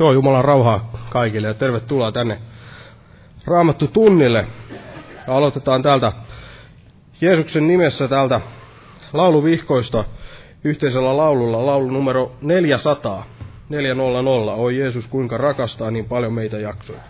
Joo, Jumalan rauhaa kaikille ja tervetuloa tänne Raamattu tunnille. Ja aloitetaan täältä Jeesuksen nimessä täältä lauluvihkoista yhteisellä laululla, laulu numero 400, 400. Oi Jeesus, kuinka rakastaa niin paljon meitä jaksoja.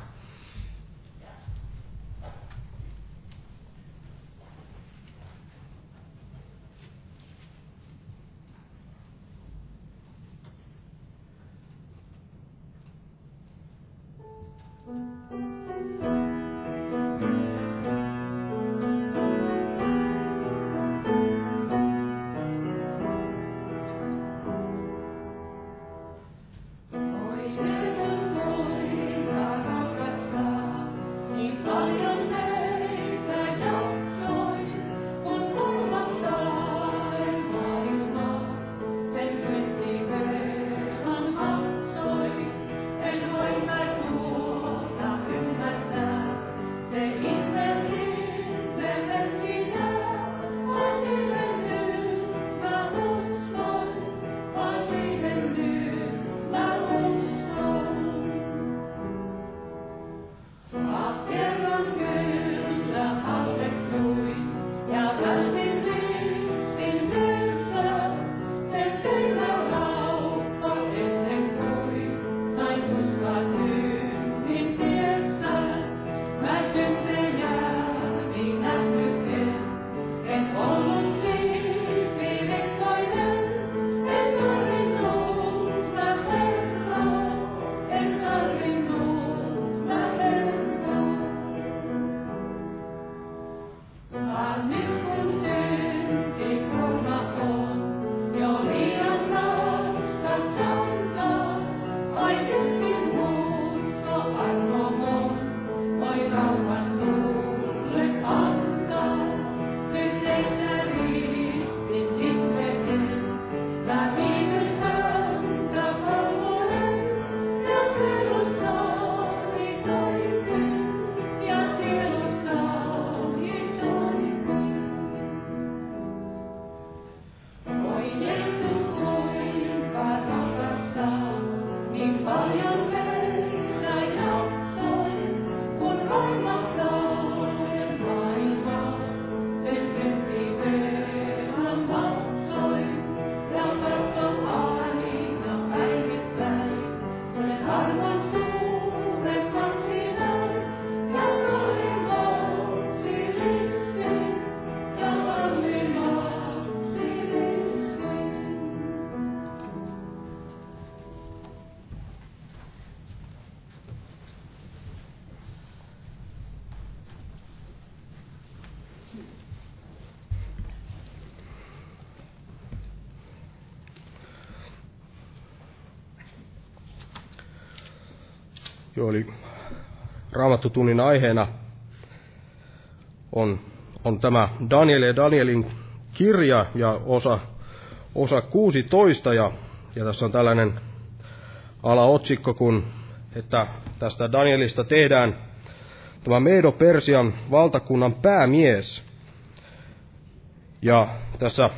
All Joo, eli raamattutunnin aiheena on, on tämä Daniel ja Danielin kirja ja osa, osa 16. Ja, ja tässä on tällainen alaotsikko, kun, että tästä Danielista tehdään tämä Medo-Persian valtakunnan päämies. Ja tässä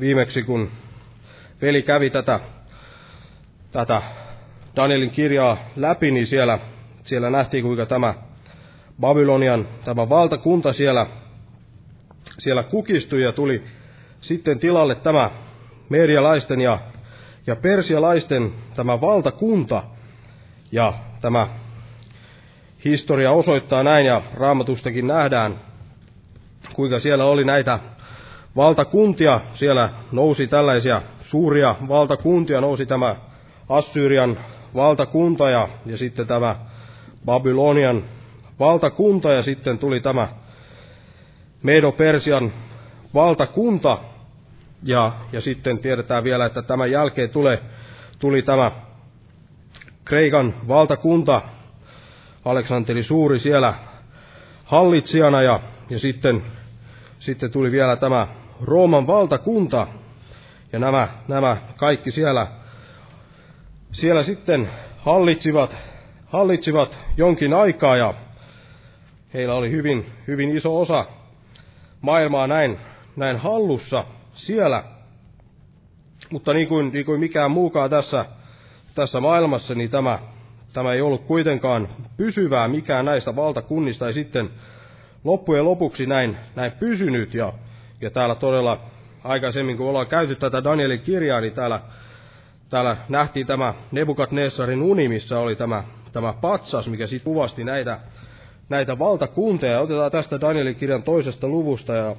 viimeksi, kun veli kävi tätä, tätä Danielin kirjaa läpi, niin siellä, siellä nähtiin, kuinka tämä Babylonian, tämä valtakunta siellä, siellä kukistui ja tuli sitten tilalle tämä medialaisten ja, ja persialaisten tämä valtakunta. Ja tämä historia osoittaa näin ja raamatustakin nähdään, kuinka siellä oli näitä valtakuntia. Siellä nousi tällaisia suuria valtakuntia, nousi tämä Assyrian valtakunta ja, ja sitten tämä Babylonian valtakunta ja sitten tuli tämä Medo-Persian valtakunta. Ja, ja sitten tiedetään vielä, että tämän jälkeen tuli, tuli tämä Kreikan valtakunta, Aleksanteri Suuri siellä hallitsijana ja, ja sitten, sitten tuli vielä tämä Rooman valtakunta. Ja nämä, nämä kaikki siellä siellä sitten hallitsivat, hallitsivat jonkin aikaa ja heillä oli hyvin, hyvin iso osa maailmaa näin, näin hallussa siellä. Mutta niin kuin, niin kuin mikään muukaan tässä, tässä maailmassa, niin tämä, tämä ei ollut kuitenkaan pysyvää, mikään näistä valtakunnista ei sitten loppujen lopuksi näin, näin pysynyt. Ja, ja täällä todella aikaisemmin, kun ollaan käyty tätä Danielin kirjaa, niin täällä, täällä nähtiin tämä Nebukadnessarin uni, missä oli tämä, tämä patsas, mikä sitten kuvasti näitä, näitä valtakunteja. Otetaan tästä Danielin kirjan toisesta luvusta ja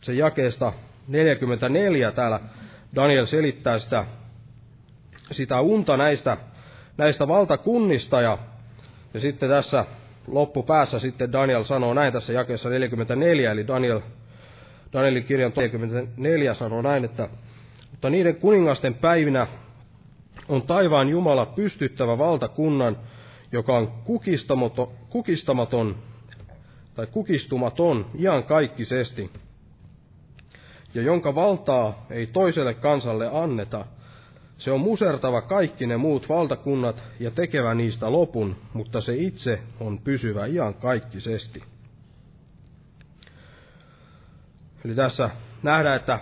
se jakeesta 44 täällä Daniel selittää sitä, sitä unta näistä, näistä valtakunnista. Ja, ja sitten tässä loppupäässä sitten Daniel sanoo näin tässä jakeessa 44, eli Daniel, Danielin kirjan 44 sanoo näin, että mutta niiden kuningasten päivinä on taivaan Jumala pystyttävä valtakunnan, joka on kukistamaton, kukistamaton tai kukistumaton iankaikkisesti, ja jonka valtaa ei toiselle kansalle anneta. Se on musertava kaikki ne muut valtakunnat ja tekevä niistä lopun, mutta se itse on pysyvä iankaikkisesti. Eli tässä nähdään, että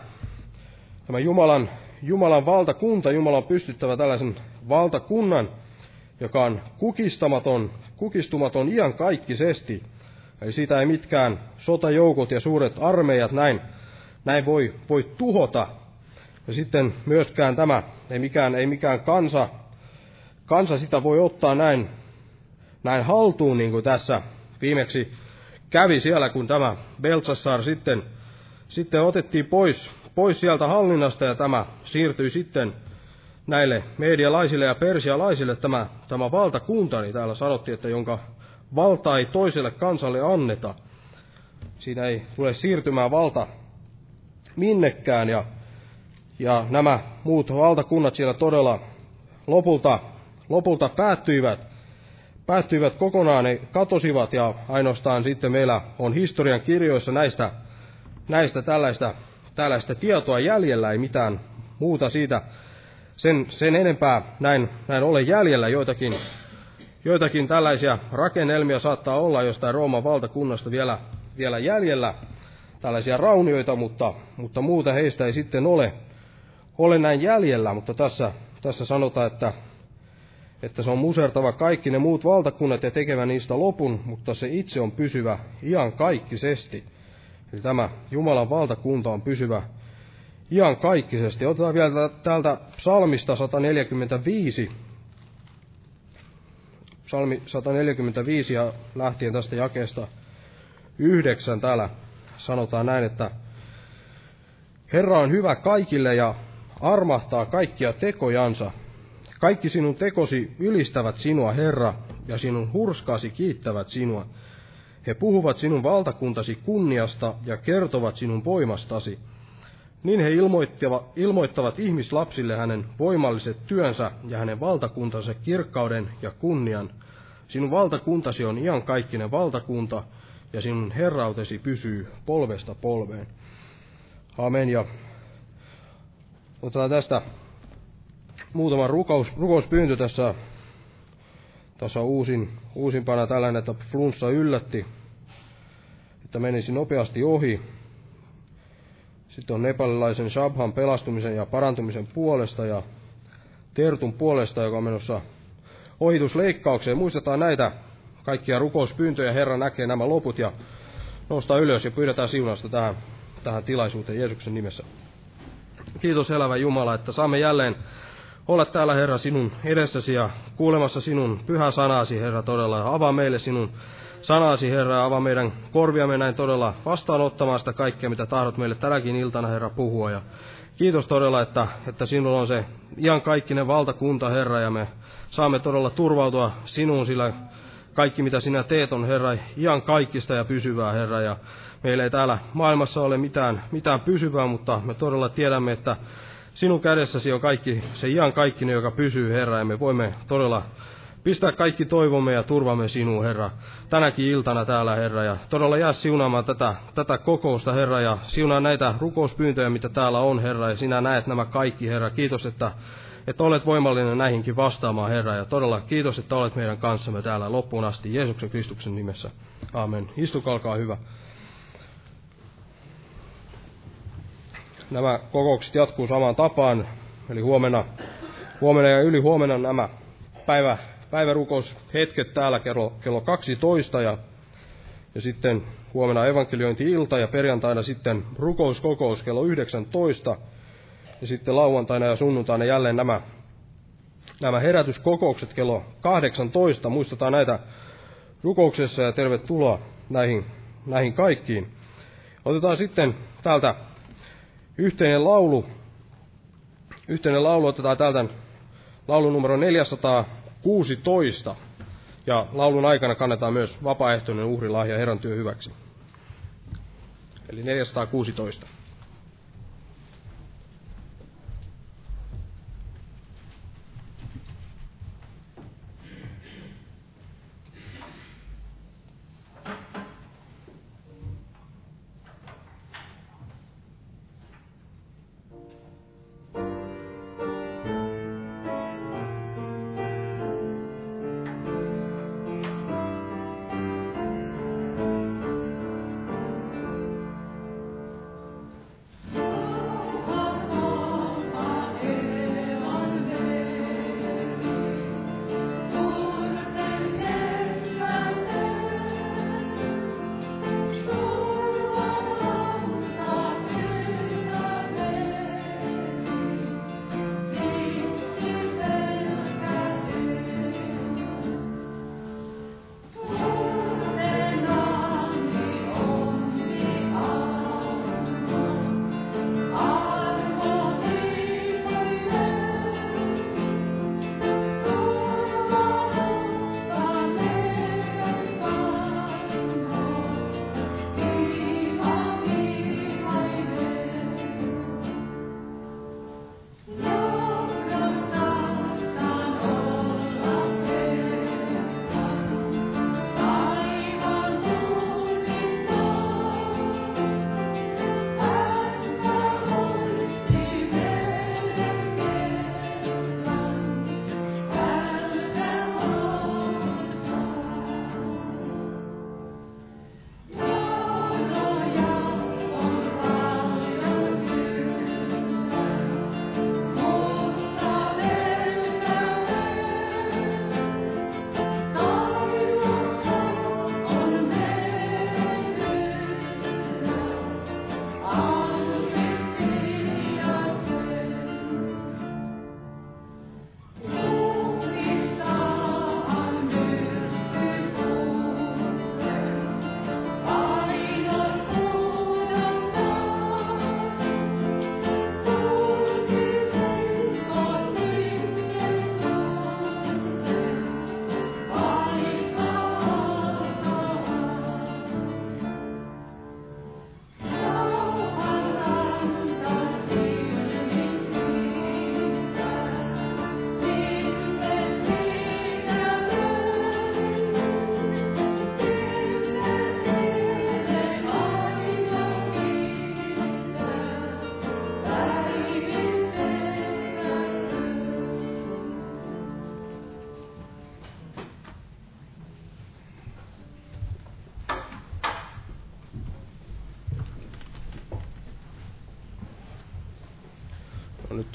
tämä Jumalan, Jumalan valtakunta, Jumala on pystyttävä tällaisen valtakunnan, joka on kukistamaton, kukistumaton iankaikkisesti. Eli sitä ei mitkään sotajoukot ja suuret armeijat näin, näin voi, voi tuhota. Ja sitten myöskään tämä, ei mikään, ei mikään kansa, kansa sitä voi ottaa näin, näin haltuun, niin kuin tässä viimeksi kävi siellä, kun tämä Beltsassar sitten, sitten otettiin pois, pois sieltä hallinnasta ja tämä siirtyi sitten näille medialaisille ja persialaisille tämä, tämä valtakunta, niin täällä sanottiin, että jonka valta ei toiselle kansalle anneta. Siinä ei tule siirtymään valta minnekään, ja, ja nämä muut valtakunnat siellä todella lopulta, lopulta päättyivät, päättyivät kokonaan, ne katosivat, ja ainoastaan sitten meillä on historian kirjoissa näistä, näistä tällaista, tällaista tietoa jäljellä, ei mitään muuta siitä sen, sen enempää näin, näin ole jäljellä. Joitakin, joitakin tällaisia rakennelmia saattaa olla jostain Rooman valtakunnasta vielä, vielä jäljellä, tällaisia raunioita, mutta, mutta muuta heistä ei sitten ole, ole näin jäljellä. Mutta tässä, tässä sanotaan, että, että se on musertava kaikki ne muut valtakunnat ja tekevä niistä lopun, mutta se itse on pysyvä ihan kaikkisesti. Eli tämä Jumalan valtakunta on pysyvä ihan kaikkisesti. Otetaan vielä täältä psalmista 145. Psalmi 145 ja lähtien tästä jakeesta yhdeksän täällä sanotaan näin, että Herra on hyvä kaikille ja armahtaa kaikkia tekojansa. Kaikki sinun tekosi ylistävät sinua, Herra, ja sinun hurskaasi kiittävät sinua. He puhuvat sinun valtakuntasi kunniasta ja kertovat sinun voimastasi. Niin he ilmoittavat ihmislapsille hänen voimalliset työnsä ja hänen valtakuntansa kirkkauden ja kunnian. Sinun valtakuntasi on iankaikkinen valtakunta, ja sinun herrautesi pysyy polvesta polveen. Amen. Ja otetaan tästä muutama rukous, rukouspyyntö tässä. On uusin, uusimpana tällainen, että flunssa yllätti, että menisi nopeasti ohi. Sitten on nepalilaisen Shabhan pelastumisen ja parantumisen puolesta ja Tertun puolesta, joka on menossa ohitusleikkaukseen. Muistetaan näitä kaikkia rukouspyyntöjä. Herra näkee nämä loput ja nostaa ylös ja pyydetään siunausta tähän, tähän tilaisuuteen Jeesuksen nimessä. Kiitos elävä Jumala, että saamme jälleen olla täällä, Herra, sinun edessäsi ja kuulemassa sinun pyhä sanasi, Herra, todella. Avaa meille sinun sanasi, Herra, avaa meidän korviamme näin todella vastaanottamaan sitä kaikkea, mitä tahdot meille tänäkin iltana, Herra, puhua. Ja kiitos todella, että, että sinulla on se ihan kaikkinen valtakunta, Herra, ja me saamme todella turvautua sinuun, sillä kaikki mitä sinä teet on, Herra, ihan kaikista ja pysyvää, Herra. Ja meillä ei täällä maailmassa ole mitään, mitään pysyvää, mutta me todella tiedämme, että sinun kädessäsi on kaikki, se ihan kaikkinen, joka pysyy, Herra, ja me voimme todella pistää kaikki toivomme ja turvamme sinuun, Herra, tänäkin iltana täällä, Herra, ja todella jää siunaamaan tätä, tätä kokousta, Herra, ja siunaa näitä rukouspyyntöjä, mitä täällä on, Herra, ja sinä näet nämä kaikki, Herra. Kiitos, että että olet voimallinen näihinkin vastaamaan, Herra, ja todella kiitos, että olet meidän kanssamme täällä loppuun asti Jeesuksen Kristuksen nimessä. Amen. Istukalkaa hyvä. Nämä kokoukset jatkuu samaan tapaan, eli huomenna huomenna ja yli huomenna nämä päivä, päivärukoushetket täällä kello, kello 12 ja, ja sitten huomenna evankeliointi-ilta ja perjantaina sitten rukouskokous kello 19 ja sitten lauantaina ja sunnuntaina jälleen nämä, nämä herätyskokoukset kello 18. Muistetaan näitä rukouksessa ja tervetuloa näihin, näihin kaikkiin. Otetaan sitten täältä yhteinen laulu. Yhteinen laulu otetaan täältä laulun numero 416. Ja laulun aikana kannetaan myös vapaaehtoinen uhrilahja Herran työ hyväksi. Eli 416.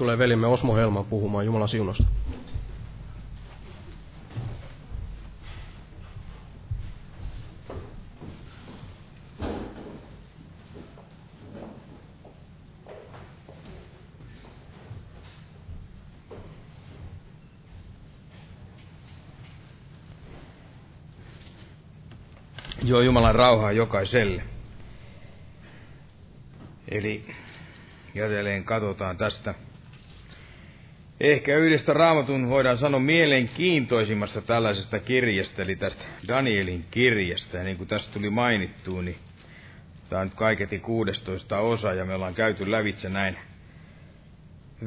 tulee velimme Osmo Helman puhumaan Jumalan siunosta. Joo, Jumalan rauhaa jokaiselle. Eli jälleen katsotaan tästä ehkä yhdestä raamatun voidaan sanoa mielenkiintoisimmasta tällaisesta kirjasta, eli tästä Danielin kirjasta. Ja niin kuin tästä tuli mainittua, niin tämä on nyt kaiketi 16 osa, ja me ollaan käyty lävitse näin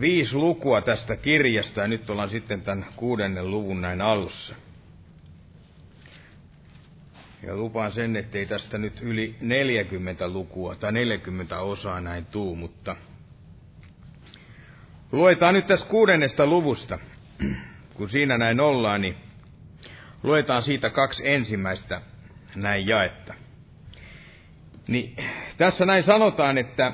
viisi lukua tästä kirjasta, ja nyt ollaan sitten tämän kuudennen luvun näin alussa. Ja lupaan sen, ettei tästä nyt yli 40 lukua tai 40 osaa näin tuu, mutta Luetaan nyt tästä kuudennesta luvusta, kun siinä näin ollaan, niin luetaan siitä kaksi ensimmäistä näin jaetta. Niin, tässä näin sanotaan, että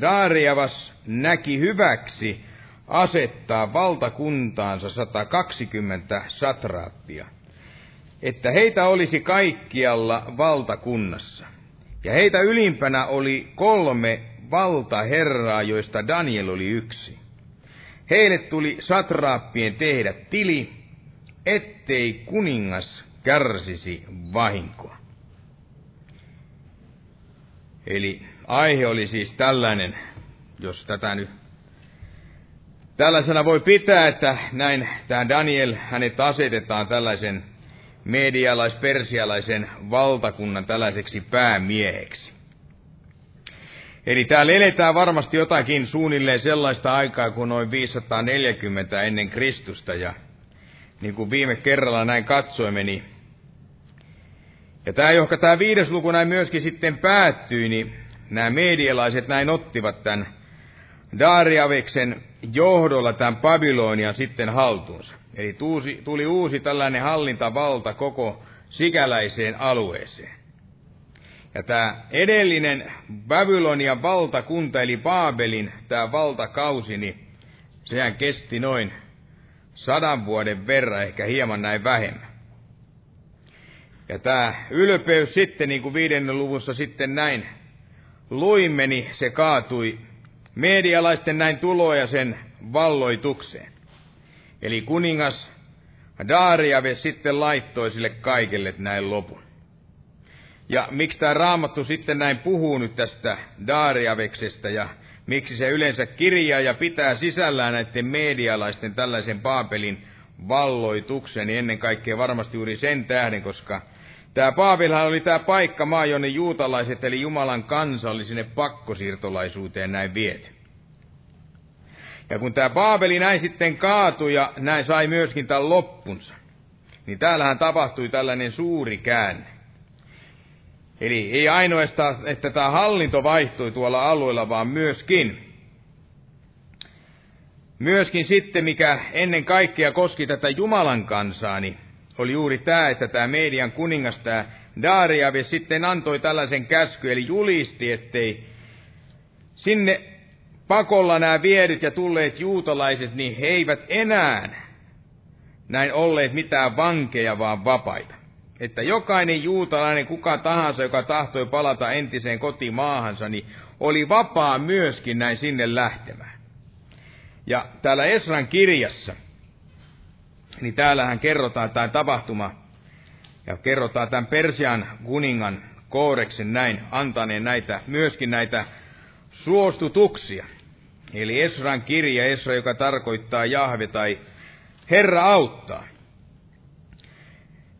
Daariavas näki hyväksi asettaa valtakuntaansa 120 satraappia, että heitä olisi kaikkialla valtakunnassa. Ja heitä ylimpänä oli kolme valtaherraa, joista Daniel oli yksi. Heille tuli satraappien tehdä tili, ettei kuningas kärsisi vahinkoa. Eli aihe oli siis tällainen, jos tätä nyt tällaisena voi pitää, että näin tämä Daniel, hänet asetetaan tällaisen medialais-persialaisen valtakunnan tällaiseksi päämieheksi. Eli täällä eletään varmasti jotakin suunnilleen sellaista aikaa kuin noin 540 ennen Kristusta, ja niin kuin viime kerralla näin katsoimme, niin ja tämä, johon tämä viides luku näin myöskin sitten päättyi, niin nämä medialaiset näin ottivat tämän Dariaveksen johdolla tämän Babylonian sitten haltuunsa. Eli tuli uusi tällainen hallintavalta koko sikäläiseen alueeseen. Ja tämä edellinen Babylonian valtakunta, eli Baabelin tämä valtakausi, niin sehän kesti noin sadan vuoden verran, ehkä hieman näin vähemmän. Ja tämä ylpeys sitten, niin kuin viidennen luvussa sitten näin luimme, niin se kaatui medialaisten näin tuloja sen valloitukseen. Eli kuningas Daariave sitten laittoi sille kaikelle näin lopun. Ja miksi tämä raamattu sitten näin puhuu nyt tästä Daariaveksesta ja miksi se yleensä kirjaa ja pitää sisällään näiden medialaisten tällaisen Paapelin valloituksen, niin ennen kaikkea varmasti juuri sen tähden, koska tämä Paavilhan oli tämä paikka maa, jonne juutalaiset eli Jumalan kansa oli sinne pakkosiirtolaisuuteen näin viety. Ja kun tämä Paaveli näin sitten kaatui ja näin sai myöskin tämän loppunsa, niin täällähän tapahtui tällainen suuri käänne. Eli ei ainoastaan, että tämä hallinto vaihtui tuolla alueella, vaan myöskin, myöskin sitten, mikä ennen kaikkea koski tätä Jumalan kansaa, niin oli juuri tämä, että tämä meidän kuningas, tämä Dariave, sitten antoi tällaisen käsky, eli julisti, ettei sinne pakolla nämä viedyt ja tulleet juutalaiset, niin he eivät enää näin olleet mitään vankeja, vaan vapaita. Että jokainen juutalainen, kuka tahansa, joka tahtoi palata entiseen kotimaahansa, niin oli vapaa myöskin näin sinne lähtemään. Ja täällä Esran kirjassa, niin täällähän kerrotaan tämä tapahtuma, ja kerrotaan tämän Persian kuningan Kooreksen näin, antaneen näitä, myöskin näitä suostutuksia. Eli Esran kirja, Esra, joka tarkoittaa Jahve tai Herra auttaa.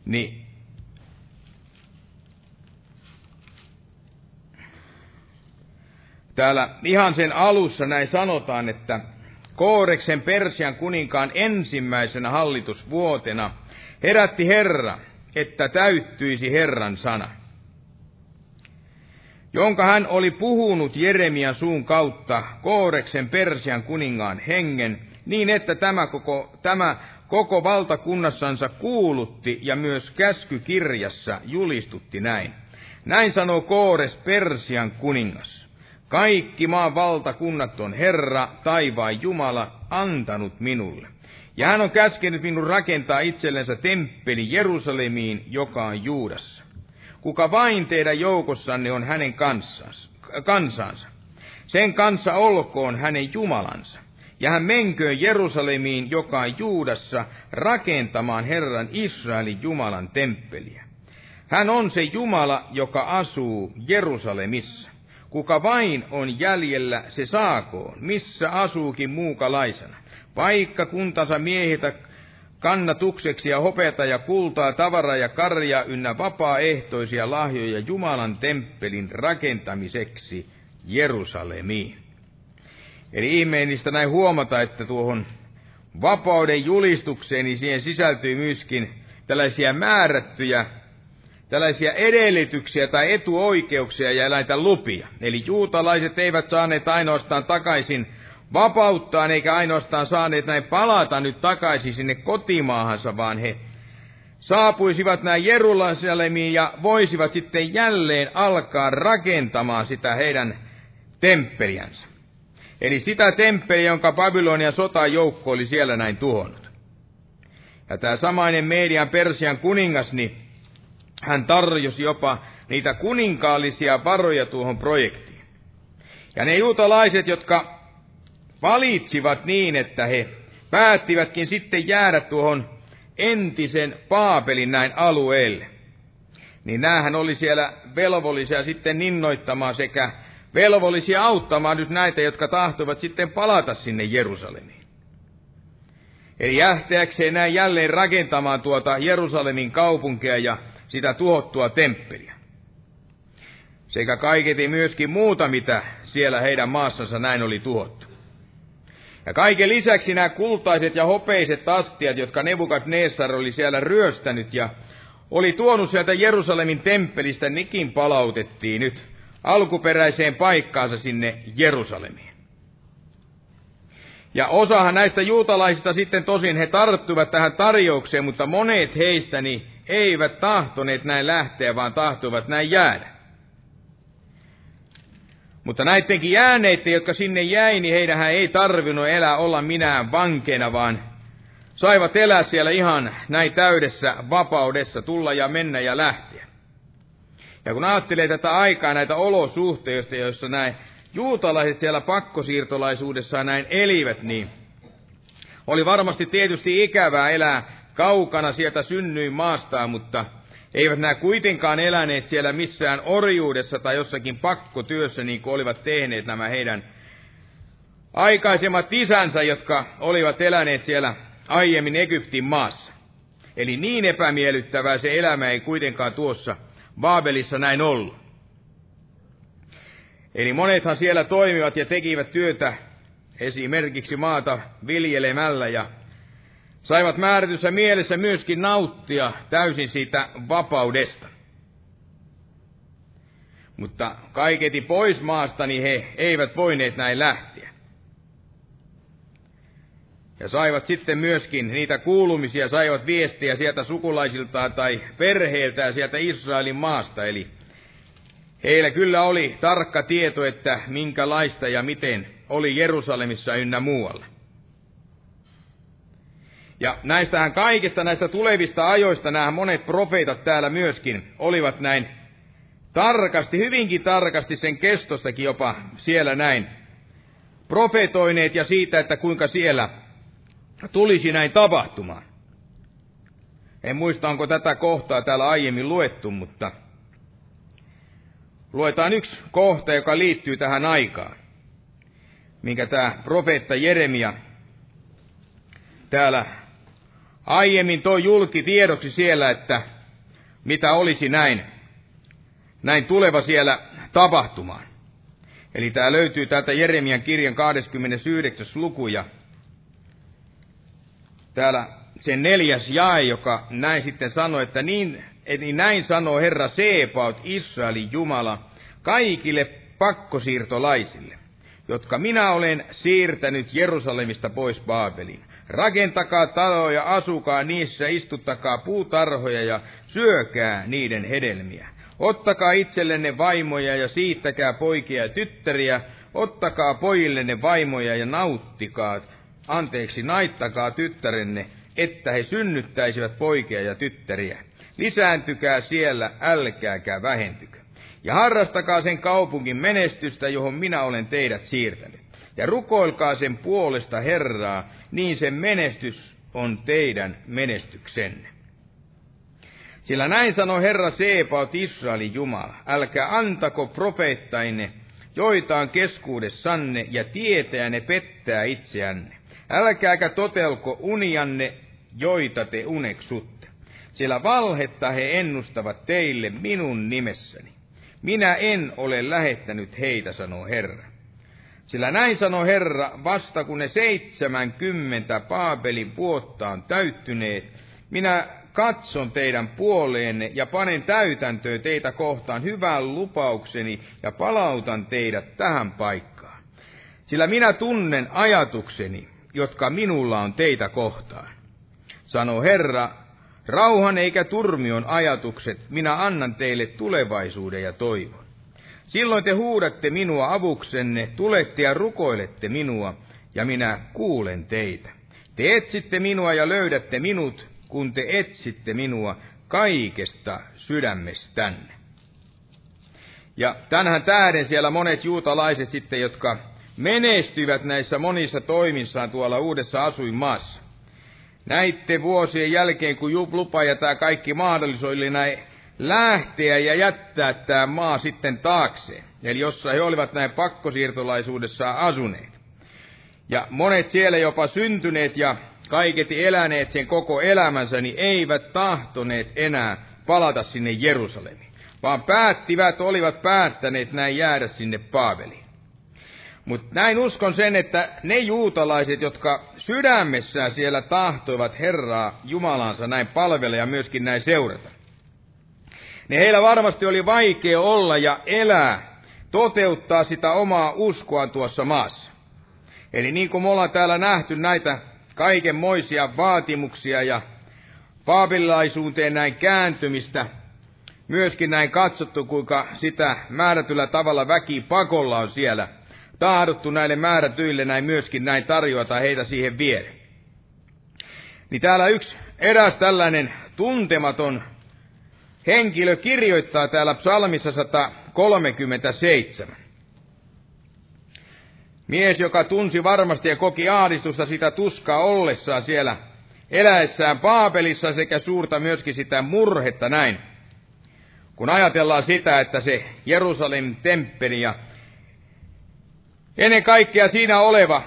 Niin täällä ihan sen alussa näin sanotaan, että Kooreksen Persian kuninkaan ensimmäisenä hallitusvuotena herätti Herra, että täyttyisi Herran sana jonka hän oli puhunut Jeremian suun kautta Kooreksen Persian kuningaan hengen, niin että tämä koko, tämä koko valtakunnassansa kuulutti ja myös käskykirjassa julistutti näin. Näin sanoo Koores Persian kuningas. Kaikki maan valtakunnat on Herra, taivaan Jumala, antanut minulle. Ja hän on käskenyt minun rakentaa itsellensä temppeli Jerusalemiin, joka on Juudassa kuka vain teidän joukossanne on hänen kansansa. Sen kanssa olkoon hänen Jumalansa. Ja hän menköön Jerusalemiin, joka on Juudassa, rakentamaan Herran Israelin Jumalan temppeliä. Hän on se Jumala, joka asuu Jerusalemissa. Kuka vain on jäljellä, se saakoon, missä asuukin muukalaisena. Vaikka kuntansa miehitä kannatukseksi ja hopeata ja kultaa, tavaraa ja karja ynnä vapaaehtoisia lahjoja Jumalan temppelin rakentamiseksi Jerusalemiin. Eli ihmeellistä näin huomata, että tuohon vapauden julistukseen, niin siihen sisältyy myöskin tällaisia määrättyjä, tällaisia edellytyksiä tai etuoikeuksia ja näitä lupia. Eli juutalaiset eivät saaneet ainoastaan takaisin vapauttaan, eikä ainoastaan saaneet näin palata nyt takaisin sinne kotimaahansa, vaan he saapuisivat näin Jerusalemiin ja voisivat sitten jälleen alkaa rakentamaan sitä heidän temppeliänsä. Eli sitä temppeliä, jonka Babylonian sotajoukko oli siellä näin tuhonnut. Ja tämä samainen meidän Persian kuningas, niin hän tarjosi jopa niitä kuninkaallisia varoja tuohon projektiin. Ja ne juutalaiset, jotka valitsivat niin, että he päättivätkin sitten jäädä tuohon entisen Paapelin näin alueelle, niin näähän oli siellä velvollisia sitten innoittamaan sekä velvollisia auttamaan nyt näitä, jotka tahtoivat sitten palata sinne Jerusalemiin. Eli jähteäkseen näin jälleen rakentamaan tuota Jerusalemin kaupunkia ja sitä tuhottua temppeliä. Sekä kaiketi myöskin muuta, mitä siellä heidän maassansa näin oli tuhottu. Ja kaiken lisäksi nämä kultaiset ja hopeiset astiat, jotka Nebukadnessar oli siellä ryöstänyt ja oli tuonut sieltä Jerusalemin temppelistä, nikin palautettiin nyt alkuperäiseen paikkaansa sinne Jerusalemiin. Ja osahan näistä juutalaisista sitten tosin he tarttuivat tähän tarjoukseen, mutta monet heistä niin eivät tahtoneet näin lähteä, vaan tahtoivat näin jäädä. Mutta näidenkin jääneiden, jotka sinne jäi, niin heidän ei tarvinnut elää olla minään vankeina, vaan saivat elää siellä ihan näin täydessä vapaudessa, tulla ja mennä ja lähteä. Ja kun ajattelee tätä aikaa, näitä olosuhteista, joissa näin juutalaiset siellä pakkosiirtolaisuudessa näin elivät, niin oli varmasti tietysti ikävää elää kaukana sieltä synnyin maastaan, mutta eivät nämä kuitenkaan eläneet siellä missään orjuudessa tai jossakin pakkotyössä, niin kuin olivat tehneet nämä heidän aikaisemmat isänsä, jotka olivat eläneet siellä aiemmin Egyptin maassa. Eli niin epämiellyttävää se elämä ei kuitenkaan tuossa Baabelissa näin ollut. Eli monethan siellä toimivat ja tekivät työtä esimerkiksi maata viljelemällä ja saivat määrätyssä mielessä myöskin nauttia täysin siitä vapaudesta. Mutta kaiketi pois maasta, niin he eivät voineet näin lähteä. Ja saivat sitten myöskin niitä kuulumisia, saivat viestiä sieltä sukulaisiltaan tai perheiltään sieltä Israelin maasta. Eli heillä kyllä oli tarkka tieto, että minkälaista ja miten oli Jerusalemissa ynnä muualla. Ja näistähän kaikista näistä tulevista ajoista nämä monet profeetat täällä myöskin olivat näin tarkasti, hyvinkin tarkasti sen kestostakin jopa siellä näin profetoineet ja siitä, että kuinka siellä tulisi näin tapahtumaan. En muista, onko tätä kohtaa täällä aiemmin luettu, mutta luetaan yksi kohta, joka liittyy tähän aikaan, minkä tämä profeetta Jeremia täällä aiemmin toi julki tiedoksi siellä, että mitä olisi näin, näin tuleva siellä tapahtumaan. Eli tämä löytyy täältä Jeremian kirjan 29. luku ja täällä sen neljäs jae, joka näin sitten sanoi, että niin, eli näin sanoo Herra Seepaut, Israelin Jumala, kaikille pakkosiirtolaisille, jotka minä olen siirtänyt Jerusalemista pois Baabeliin. Rakentakaa taloja, asukaa niissä, istuttakaa puutarhoja ja syökää niiden hedelmiä. Ottakaa itsellenne vaimoja ja siittäkää poikia ja tyttäriä, ottakaa pojillenne vaimoja ja nauttikaa, anteeksi, naittakaa tyttärenne, että he synnyttäisivät poikia ja tyttäriä. Lisääntykää siellä, älkääkä vähentykö. Ja harrastakaa sen kaupungin menestystä, johon minä olen teidät siirtänyt ja rukoilkaa sen puolesta Herraa, niin sen menestys on teidän menestyksenne. Sillä näin sanoi Herra Seepaut Israelin Jumala, älkää antako profeettainne, joita on keskuudessanne, ja tietäjänne pettää itseänne. Älkääkä totelko unianne, joita te uneksutte. Sillä valhetta he ennustavat teille minun nimessäni. Minä en ole lähettänyt heitä, sanoo Herra. Sillä näin sanoi Herra, vasta kun ne seitsemänkymmentä Paabelin vuotta on täyttyneet, minä katson teidän puoleenne ja panen täytäntöön teitä kohtaan hyvän lupaukseni ja palautan teidät tähän paikkaan. Sillä minä tunnen ajatukseni, jotka minulla on teitä kohtaan. Sano Herra, rauhan eikä turmion ajatukset, minä annan teille tulevaisuuden ja toivon. Silloin te huudatte minua avuksenne, tulette ja rukoilette minua, ja minä kuulen teitä. Te etsitte minua ja löydätte minut, kun te etsitte minua kaikesta sydämestänne. Ja tänhän tähden siellä monet juutalaiset sitten, jotka menestyivät näissä monissa toimissaan tuolla uudessa asuinmaassa. Näitte vuosien jälkeen, kun lupa ja tämä kaikki mahdollisuus näin lähteä ja jättää tämä maa sitten taakse. Eli jossa he olivat näin pakkosiirtolaisuudessa asuneet. Ja monet siellä jopa syntyneet ja kaiketi eläneet sen koko elämänsä, niin eivät tahtoneet enää palata sinne Jerusalemiin, vaan päättivät, olivat päättäneet näin jäädä sinne Paaveliin. Mutta näin uskon sen, että ne juutalaiset, jotka sydämessään siellä tahtoivat Herraa Jumalansa näin palvella ja myöskin näin seurata, niin heillä varmasti oli vaikea olla ja elää, toteuttaa sitä omaa uskoa tuossa maassa. Eli niin kuin me ollaan täällä nähty näitä kaikenmoisia vaatimuksia ja paabilaisuuteen näin kääntymistä, myöskin näin katsottu, kuinka sitä määrätyllä tavalla väki pakolla on siellä tahdottu näille määrätyille näin myöskin näin tarjota heitä siihen viedä. Niin täällä yksi eräs tällainen tuntematon henkilö kirjoittaa täällä psalmissa 137. Mies, joka tunsi varmasti ja koki ahdistusta sitä tuskaa ollessaan siellä eläessään Paapelissa sekä suurta myöskin sitä murhetta näin. Kun ajatellaan sitä, että se Jerusalemin temppeli ja ennen kaikkea siinä oleva,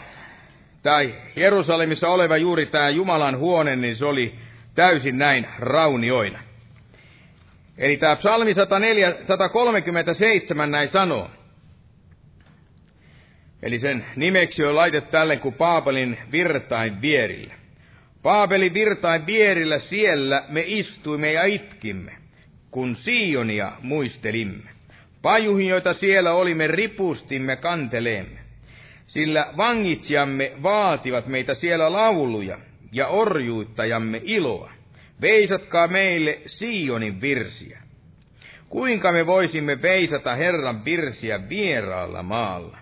tai Jerusalemissa oleva juuri tämä Jumalan huone, niin se oli täysin näin raunioina. Eli tämä psalmi 104, 137 näin sanoo. Eli sen nimeksi on laitettu tälle kuin Paapelin virtain vierillä. Paapelin virtain vierillä siellä me istuimme ja itkimme, kun Sionia muistelimme. Pajuhin, joita siellä olimme, ripustimme kanteleemme. Sillä vangitsijamme vaativat meitä siellä lauluja ja orjuuttajamme iloa. Veisatkaa meille Sionin virsiä. Kuinka me voisimme veisata Herran virsiä vieraalla maalla?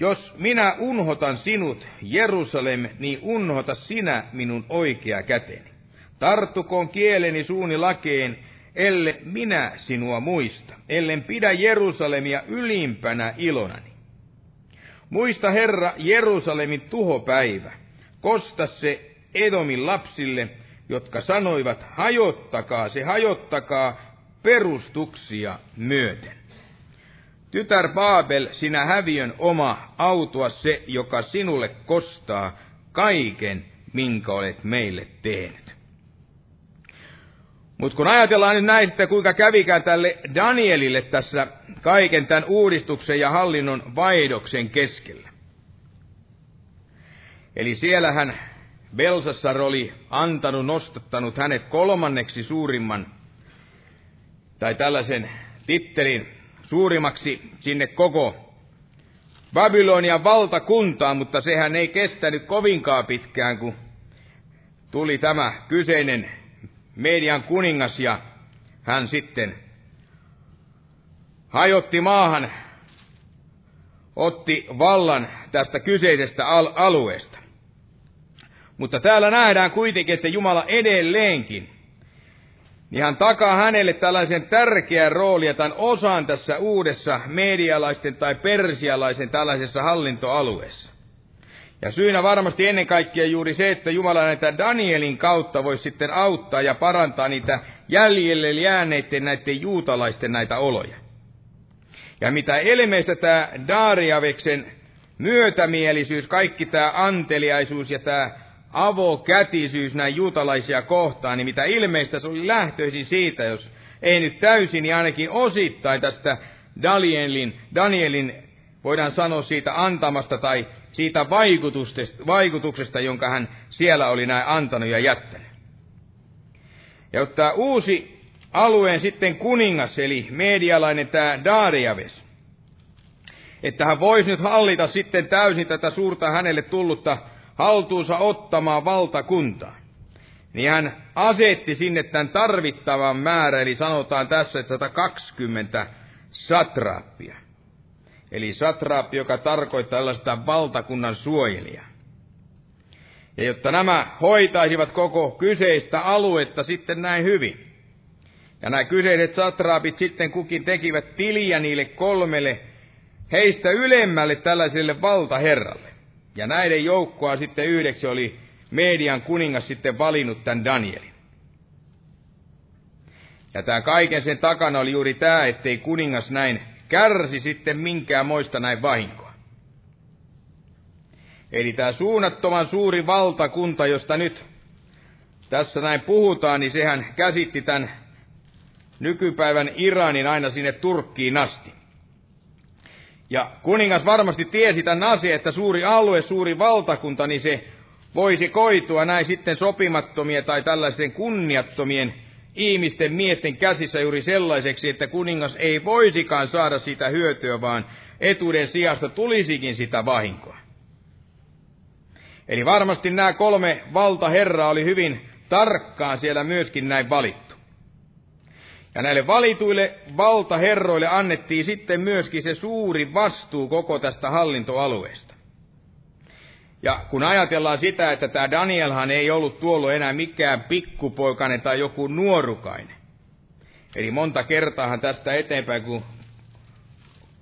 Jos minä unhotan sinut, Jerusalem, niin unhota sinä minun oikea käteni. Tarttukoon kieleni suuni lakeen, elle minä sinua muista, ellen pidä Jerusalemia ylimpänä ilonani. Muista Herra Jerusalemin tuhopäivä, kosta se Edomin lapsille, jotka sanoivat, hajottakaa se, hajottakaa perustuksia myöten. Tytär Baabel, sinä häviön oma, autua se, joka sinulle kostaa kaiken, minkä olet meille tehnyt. Mutta kun ajatellaan nyt näistä, kuinka kävikään tälle Danielille tässä kaiken tämän uudistuksen ja hallinnon vaidoksen keskellä. Eli siellähän Belsassar oli antanut, nostattanut hänet kolmanneksi suurimman, tai tällaisen tittelin suurimmaksi sinne koko Babylonian valtakuntaan, mutta sehän ei kestänyt kovinkaan pitkään, kun tuli tämä kyseinen median kuningas ja hän sitten hajotti maahan, otti vallan tästä kyseisestä al- alueesta. Mutta täällä nähdään kuitenkin, että Jumala edelleenkin, niin hän takaa hänelle tällaisen tärkeän roolia tämän osan tässä uudessa medialaisten tai persialaisen tällaisessa hallintoalueessa. Ja syynä varmasti ennen kaikkea juuri se, että Jumala näitä Danielin kautta voisi sitten auttaa ja parantaa niitä jäljelle jääneiden näiden juutalaisten näitä oloja. Ja mitä ilmeistä tämä Daariaveksen myötämielisyys, kaikki tämä anteliaisuus ja tämä avokätisyys näin juutalaisia kohtaan, niin mitä ilmeistä se oli lähtöisin siitä, jos ei nyt täysin, niin ainakin osittain tästä Danielin, Danielin voidaan sanoa siitä antamasta tai siitä vaikutuksesta, vaikutuksesta, jonka hän siellä oli näin antanut ja jättänyt. Ja ottaa uusi alueen sitten kuningas, eli medialainen tämä Dariaves, että hän voisi nyt hallita sitten täysin tätä suurta hänelle tullutta haltuunsa ottamaan valtakuntaa. Niin hän asetti sinne tämän tarvittavan määrän, eli sanotaan tässä, että 120 satraappia. Eli satraappi, joka tarkoittaa tällaista valtakunnan suojelijaa. Ja jotta nämä hoitaisivat koko kyseistä aluetta sitten näin hyvin. Ja nämä kyseiset satraapit sitten kukin tekivät tiliä niille kolmelle heistä ylemmälle tällaiselle valtaherralle. Ja näiden joukkoa sitten yhdeksi oli median kuningas sitten valinnut tämän Danielin. Ja tämä kaiken sen takana oli juuri tämä, ettei kuningas näin kärsi sitten minkään moista näin vahinkoa. Eli tämä suunnattoman suuri valtakunta, josta nyt tässä näin puhutaan, niin sehän käsitti tämän nykypäivän Iranin aina sinne Turkkiin asti. Ja kuningas varmasti tiesi tämän asian, että suuri alue, suuri valtakunta, niin se voisi koitua näin sitten sopimattomien tai tällaisten kunniattomien ihmisten miesten käsissä juuri sellaiseksi, että kuningas ei voisikaan saada sitä hyötyä, vaan etuuden sijasta tulisikin sitä vahinkoa. Eli varmasti nämä kolme valtaherraa oli hyvin tarkkaan siellä myöskin näin valittu. Ja näille valituille valtaherroille annettiin sitten myöskin se suuri vastuu koko tästä hallintoalueesta. Ja kun ajatellaan sitä, että tämä Danielhan ei ollut tuolloin enää mikään pikkupoikainen tai joku nuorukainen. Eli monta kertaahan tästä eteenpäin, kun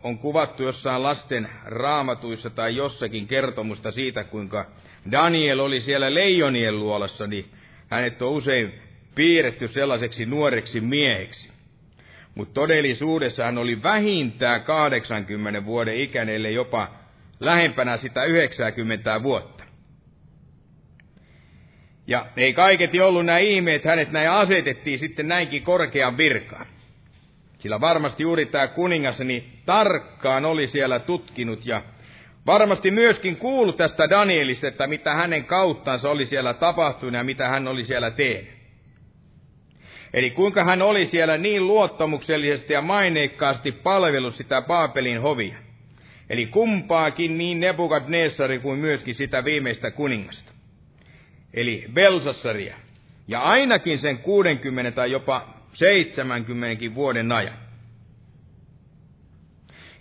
on kuvattu jossain lasten raamatuissa tai jossakin kertomusta siitä, kuinka Daniel oli siellä leijonien luolassa, niin hänet on usein piirretty sellaiseksi nuoreksi mieheksi. Mutta todellisuudessa hän oli vähintään 80 vuoden ikäinen, jopa lähempänä sitä 90 vuotta. Ja ei kaiketi ollut nämä ihmeet, hänet näin asetettiin sitten näinkin korkean virkaan. Sillä varmasti juuri tämä kuningas niin tarkkaan oli siellä tutkinut ja varmasti myöskin kuullut tästä Danielista, että mitä hänen kauttansa oli siellä tapahtunut ja mitä hän oli siellä tehnyt. Eli kuinka hän oli siellä niin luottamuksellisesti ja maineikkaasti palvellut sitä Baabelin hovia. Eli kumpaakin niin Nebukadnessari kuin myöskin sitä viimeistä kuningasta. Eli Belsassaria. Ja ainakin sen 60 tai jopa 70 vuoden ajan.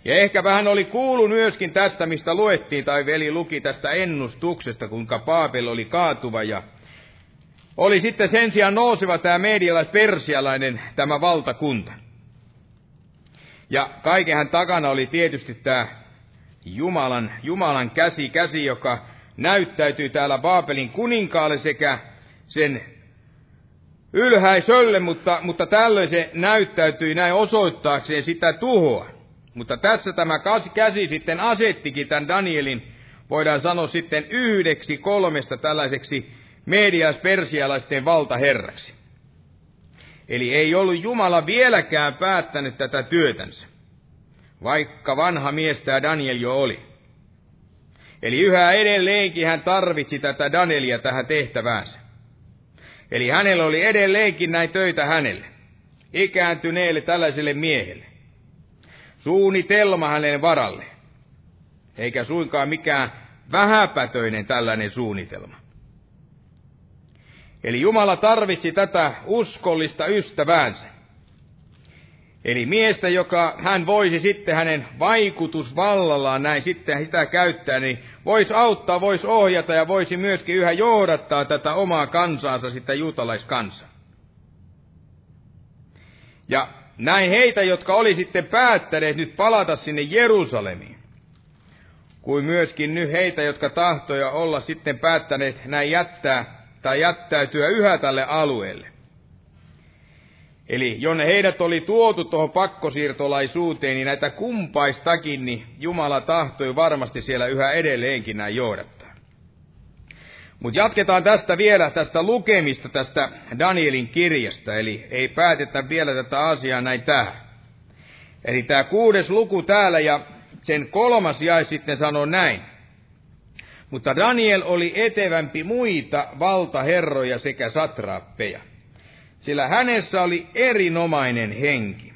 Ja ehkä vähän oli kuulu myöskin tästä, mistä luettiin, tai veli luki tästä ennustuksesta, kuinka Paapel oli kaatuva ja oli sitten sen sijaan nouseva tämä medialais-persialainen, tämä valtakunta. Ja kaikenhan takana oli tietysti tämä Jumalan, Jumalan käsi, käsi, joka näyttäytyy täällä Baabelin kuninkaalle sekä sen ylhäisölle, mutta, mutta tällöin se näyttäytyi näin osoittaakseen sitä tuhoa. Mutta tässä tämä käsi sitten asettikin tämän Danielin, voidaan sanoa sitten yhdeksi kolmesta tällaiseksi medias persialaisten valtaherraksi. Eli ei ollut Jumala vieläkään päättänyt tätä työtänsä, vaikka vanha mies tämä Daniel jo oli. Eli yhä edelleenkin hän tarvitsi tätä Danielia tähän tehtäväänsä. Eli hänellä oli edelleenkin näin töitä hänelle, ikääntyneelle tällaiselle miehelle. Suunnitelma hänen varalle, eikä suinkaan mikään vähäpätöinen tällainen suunnitelma. Eli Jumala tarvitsi tätä uskollista ystäväänsä. Eli miestä, joka hän voisi sitten hänen vaikutusvallallaan näin sitten sitä käyttää, niin voisi auttaa, voisi ohjata ja voisi myöskin yhä johdattaa tätä omaa kansaansa, sitä juutalaiskansaa. Ja näin heitä, jotka oli sitten päättäneet nyt palata sinne Jerusalemiin, kuin myöskin nyt heitä, jotka tahtoja olla sitten päättäneet näin jättää tai jättäytyä yhä tälle alueelle. Eli jonne heidät oli tuotu tuohon pakkosiirtolaisuuteen, niin näitä kumpaistakin, niin Jumala tahtoi varmasti siellä yhä edelleenkin näin johdattaa. Mutta jatketaan tästä vielä, tästä lukemista, tästä Danielin kirjasta, eli ei päätetä vielä tätä asiaa näin tähän. Eli tämä kuudes luku täällä ja sen kolmas jäi sitten sanoo näin. Mutta Daniel oli etevämpi muita valtaherroja sekä satraappeja, sillä hänessä oli erinomainen henki.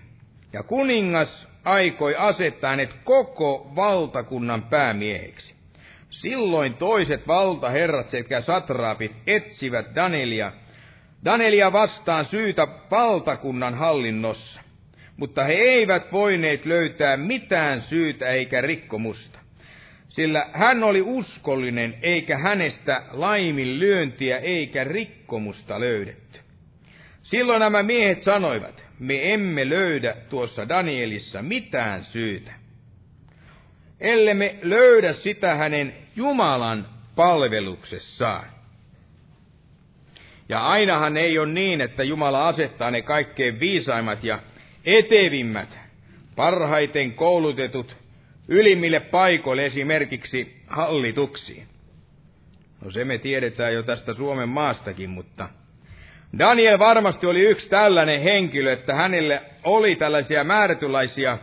Ja kuningas aikoi asettaa hänet koko valtakunnan päämieheksi. Silloin toiset valtaherrat sekä satraapit etsivät Danielia, Danielia vastaan syytä valtakunnan hallinnossa. mutta he eivät voineet löytää mitään syytä eikä rikkomusta. Sillä hän oli uskollinen, eikä hänestä laiminlyöntiä eikä rikkomusta löydetty. Silloin nämä miehet sanoivat, me emme löydä tuossa Danielissa mitään syytä. Ellemme löydä sitä hänen Jumalan palveluksessaan. Ja ainahan ei ole niin, että Jumala asettaa ne kaikkein viisaimmat ja etevimmät, parhaiten koulutetut ylimmille paikoille esimerkiksi hallituksiin. No se me tiedetään jo tästä Suomen maastakin, mutta Daniel varmasti oli yksi tällainen henkilö, että hänelle oli tällaisia määrätylaisia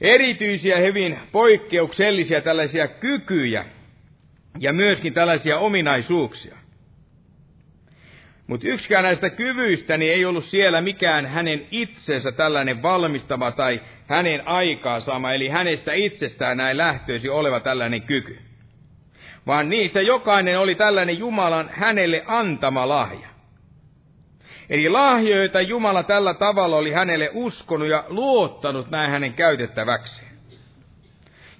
erityisiä, hyvin poikkeuksellisia tällaisia kykyjä ja myöskin tällaisia ominaisuuksia. Mutta yksikään näistä kyvyistä niin ei ollut siellä mikään hänen itsensä tällainen valmistama tai hänen aikaansaama, eli hänestä itsestään näin lähtöisi oleva tällainen kyky. Vaan niistä jokainen oli tällainen Jumalan hänelle antama lahja. Eli lahjoita Jumala tällä tavalla oli hänelle uskonut ja luottanut näin hänen käytettäväkseen.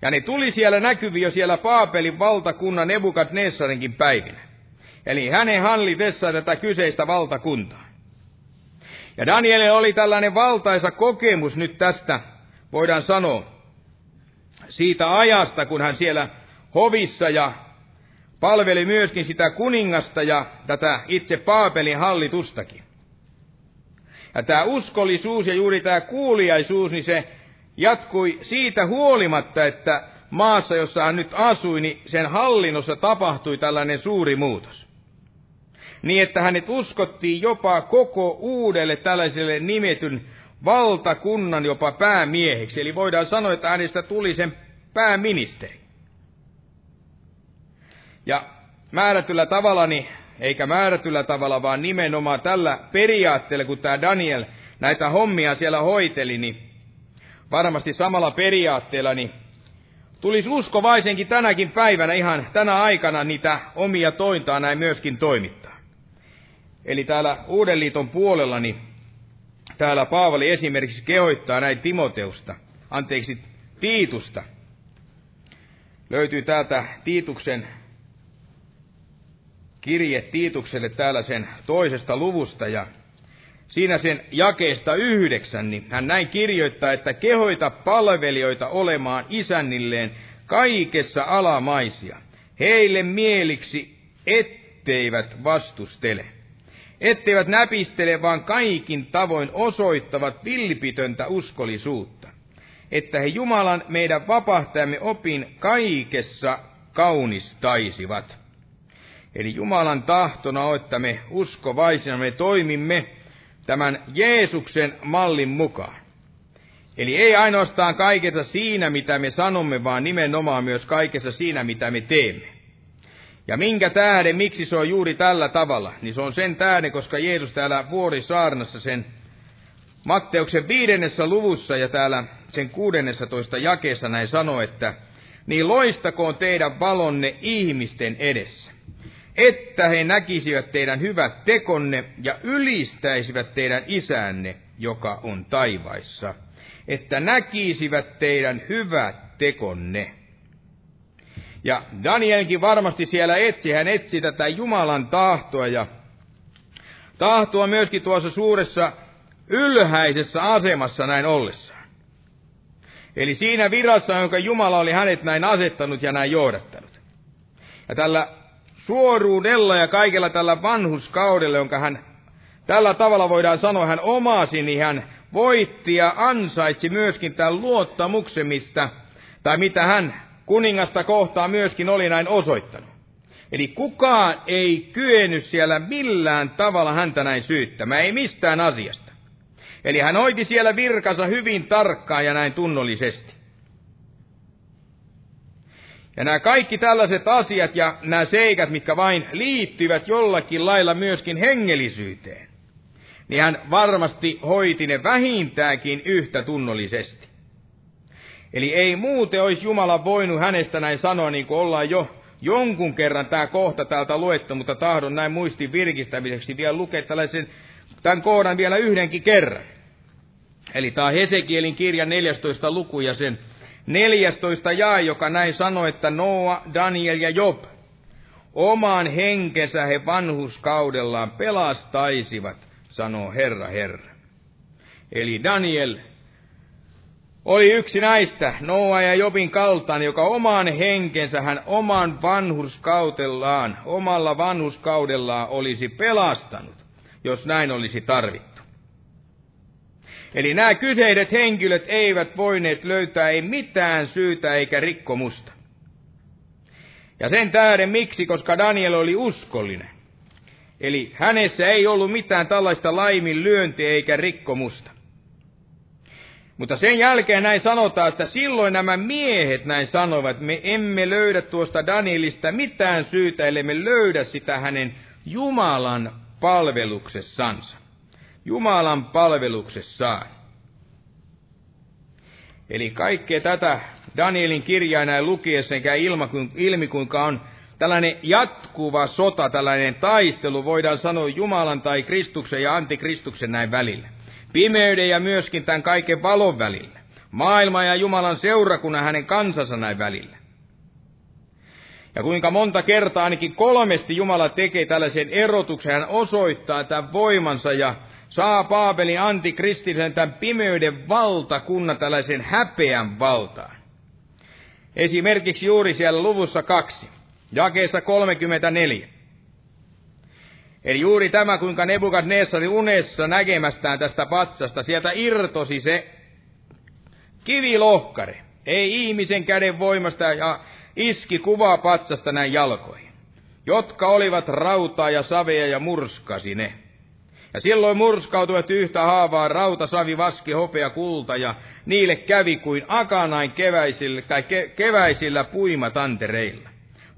Ja ne tuli siellä näkyviin jo siellä Paapelin valtakunnan Nebukadnessarinkin päivinä. Eli hänen hallitessaan tätä kyseistä valtakuntaa. Ja Danielille oli tällainen valtaisa kokemus nyt tästä, voidaan sanoa, siitä ajasta, kun hän siellä hovissa ja palveli myöskin sitä kuningasta ja tätä itse Paapelin hallitustakin. Ja tämä uskollisuus ja juuri tämä kuuliaisuus, niin se jatkui siitä huolimatta, että maassa, jossa hän nyt asui, niin sen hallinnossa tapahtui tällainen suuri muutos niin että hänet uskottiin jopa koko uudelle tällaiselle nimetyn valtakunnan jopa päämieheksi. Eli voidaan sanoa, että hänestä tuli sen pääministeri. Ja määrätyllä tavalla, niin, eikä määrätyllä tavalla, vaan nimenomaan tällä periaatteella, kun tämä Daniel näitä hommia siellä hoiteli, niin varmasti samalla periaatteella, niin tulisi uskovaisenkin tänäkin päivänä ihan tänä aikana niitä omia tointaan näin myöskin toimittaa. Eli täällä Uuden liiton puolella, niin täällä Paavali esimerkiksi kehoittaa näin Timoteusta, anteeksi, Tiitusta. Löytyy täältä Tiituksen kirje Tiitukselle täällä sen toisesta luvusta ja siinä sen jakeesta yhdeksän, niin hän näin kirjoittaa, että kehoita palvelijoita olemaan isännilleen kaikessa alamaisia, heille mieliksi, etteivät vastustele etteivät näpistele, vaan kaikin tavoin osoittavat vilpitöntä uskollisuutta, että he Jumalan meidän vapahtajamme opin kaikessa kaunistaisivat. Eli Jumalan tahtona on, että me uskovaisina me toimimme tämän Jeesuksen mallin mukaan. Eli ei ainoastaan kaikessa siinä, mitä me sanomme, vaan nimenomaan myös kaikessa siinä, mitä me teemme. Ja minkä tähden, miksi se on juuri tällä tavalla? Niin se on sen tähden, koska Jeesus täällä vuorisaarnassa sen Matteuksen viidennessä luvussa ja täällä sen kuudennessa toista jakeessa näin sanoo, että niin loistakoon teidän valonne ihmisten edessä, että he näkisivät teidän hyvät tekonne ja ylistäisivät teidän isänne, joka on taivaissa, että näkisivät teidän hyvät tekonne. Ja Danielkin varmasti siellä etsi, hän etsi tätä Jumalan tahtoa ja tahtoa myöskin tuossa suuressa ylhäisessä asemassa näin ollessaan. Eli siinä virassa, jonka Jumala oli hänet näin asettanut ja näin johdattanut. Ja tällä suoruudella ja kaikella tällä vanhuskaudella, jonka hän tällä tavalla voidaan sanoa, hän omasi, niin hän voitti ja ansaitsi myöskin tämän luottamuksemista, tai mitä hän kuningasta kohtaan myöskin oli näin osoittanut. Eli kukaan ei kyennyt siellä millään tavalla häntä näin syyttämään, ei mistään asiasta. Eli hän hoiti siellä virkansa hyvin tarkkaan ja näin tunnollisesti. Ja nämä kaikki tällaiset asiat ja nämä seikat, mitkä vain liittyvät jollakin lailla myöskin hengellisyyteen, niin hän varmasti hoiti ne vähintäänkin yhtä tunnollisesti. Eli ei muuten olisi Jumala voinut hänestä näin sanoa, niin kuin ollaan jo jonkun kerran tämä kohta täältä luettu, mutta tahdon näin muistin virkistämiseksi vielä lukea tällaisen, tämän kohdan vielä yhdenkin kerran. Eli tämä on Hesekielin kirja 14 luku ja sen 14 jaa, joka näin sanoi, että Noa, Daniel ja Job oman henkensä he vanhuskaudellaan pelastaisivat, sanoo Herra Herra. Eli Daniel oli yksi näistä, Noa ja Jobin kaltaan, joka oman henkensä hän oman vanhuskautellaan, omalla vanhuskaudellaan olisi pelastanut, jos näin olisi tarvittu. Eli nämä kyseiset henkilöt eivät voineet löytää ei mitään syytä eikä rikkomusta. Ja sen tähden miksi, koska Daniel oli uskollinen. Eli hänessä ei ollut mitään tällaista laiminlyöntiä eikä rikkomusta. Mutta sen jälkeen näin sanotaan, että silloin nämä miehet näin sanoivat, me emme löydä tuosta Danielista mitään syytä, ellei me löydä sitä hänen Jumalan palveluksessansa. Jumalan palveluksessaan. Eli kaikkea tätä Danielin kirjaa näin lukiessa käy ilmi, kuinka on tällainen jatkuva sota, tällainen taistelu, voidaan sanoa Jumalan tai Kristuksen ja antikristuksen näin välillä. Pimeyden ja myöskin tämän kaiken valon välillä. Maailma ja Jumalan seurakunnan hänen kansansa näin välillä. Ja kuinka monta kertaa ainakin kolmesti Jumala tekee tällaisen erotuksen, hän osoittaa tämän voimansa ja saa Paapelin antikristillisen tämän pimeyden valtakunnan tällaisen häpeän valtaan. Esimerkiksi juuri siellä luvussa kaksi, jakeessa 34. Eli juuri tämä, kuinka Nebukadnessari unessa näkemästään tästä patsasta, sieltä irtosi se kivilohkare, ei ihmisen käden voimasta, ja iski kuvaa patsasta näin jalkoihin, jotka olivat rautaa ja savea ja murskasi ne. Ja silloin murskautuivat yhtä haavaa rauta, savi, vaski, hopea, kulta, ja niille kävi kuin akanain keväisillä, tai ke, keväisillä puimatantereilla.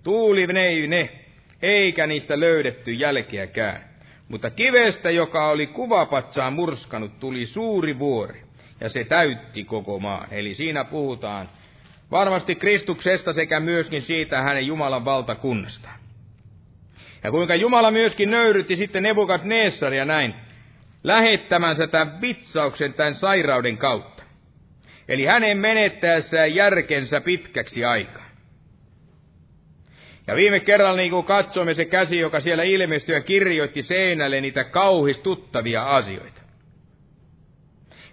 Tuuli ne, ne, eikä niistä löydetty jälkeäkään. Mutta kivestä, joka oli kuvapatsaan murskanut, tuli suuri vuori, ja se täytti koko maan. Eli siinä puhutaan varmasti Kristuksesta sekä myöskin siitä hänen Jumalan valtakunnastaan. Ja kuinka Jumala myöskin nöyrytti sitten Nebukadnessaria näin, lähettämänsä tämän vitsauksen tämän sairauden kautta. Eli hänen menettäessään järkensä pitkäksi aikaa. Ja viime kerralla niin kuin katsoimme se käsi, joka siellä ilmestyi ja kirjoitti seinälle niitä kauhistuttavia asioita.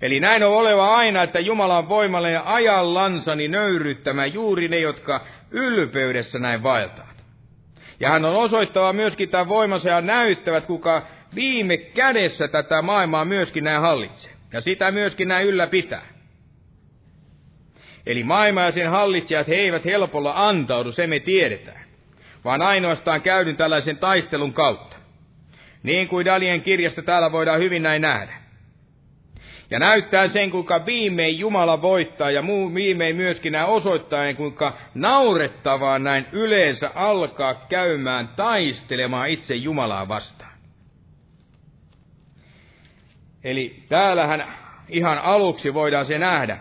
Eli näin on oleva aina, että Jumalan voimalle ja ajallansani nöyryttämään juuri ne, jotka ylpeydessä näin vaeltaa. Ja hän on osoittava myöskin tämän voimansa ja näyttävät, kuka viime kädessä tätä maailmaa myöskin näin hallitsee. Ja sitä myöskin näin ylläpitää. Eli maailma ja sen hallitsijat, he eivät helpolla antaudu, se me tiedetään. Vaan ainoastaan käydyn tällaisen taistelun kautta. Niin kuin Dalien kirjasta täällä voidaan hyvin näin nähdä. Ja näyttää sen, kuinka viimein Jumala voittaa ja muu viimein myöskin näin osoittaa, kuinka naurettavaa näin yleensä alkaa käymään taistelemaan itse Jumalaa vastaan. Eli täällähän ihan aluksi voidaan se nähdä,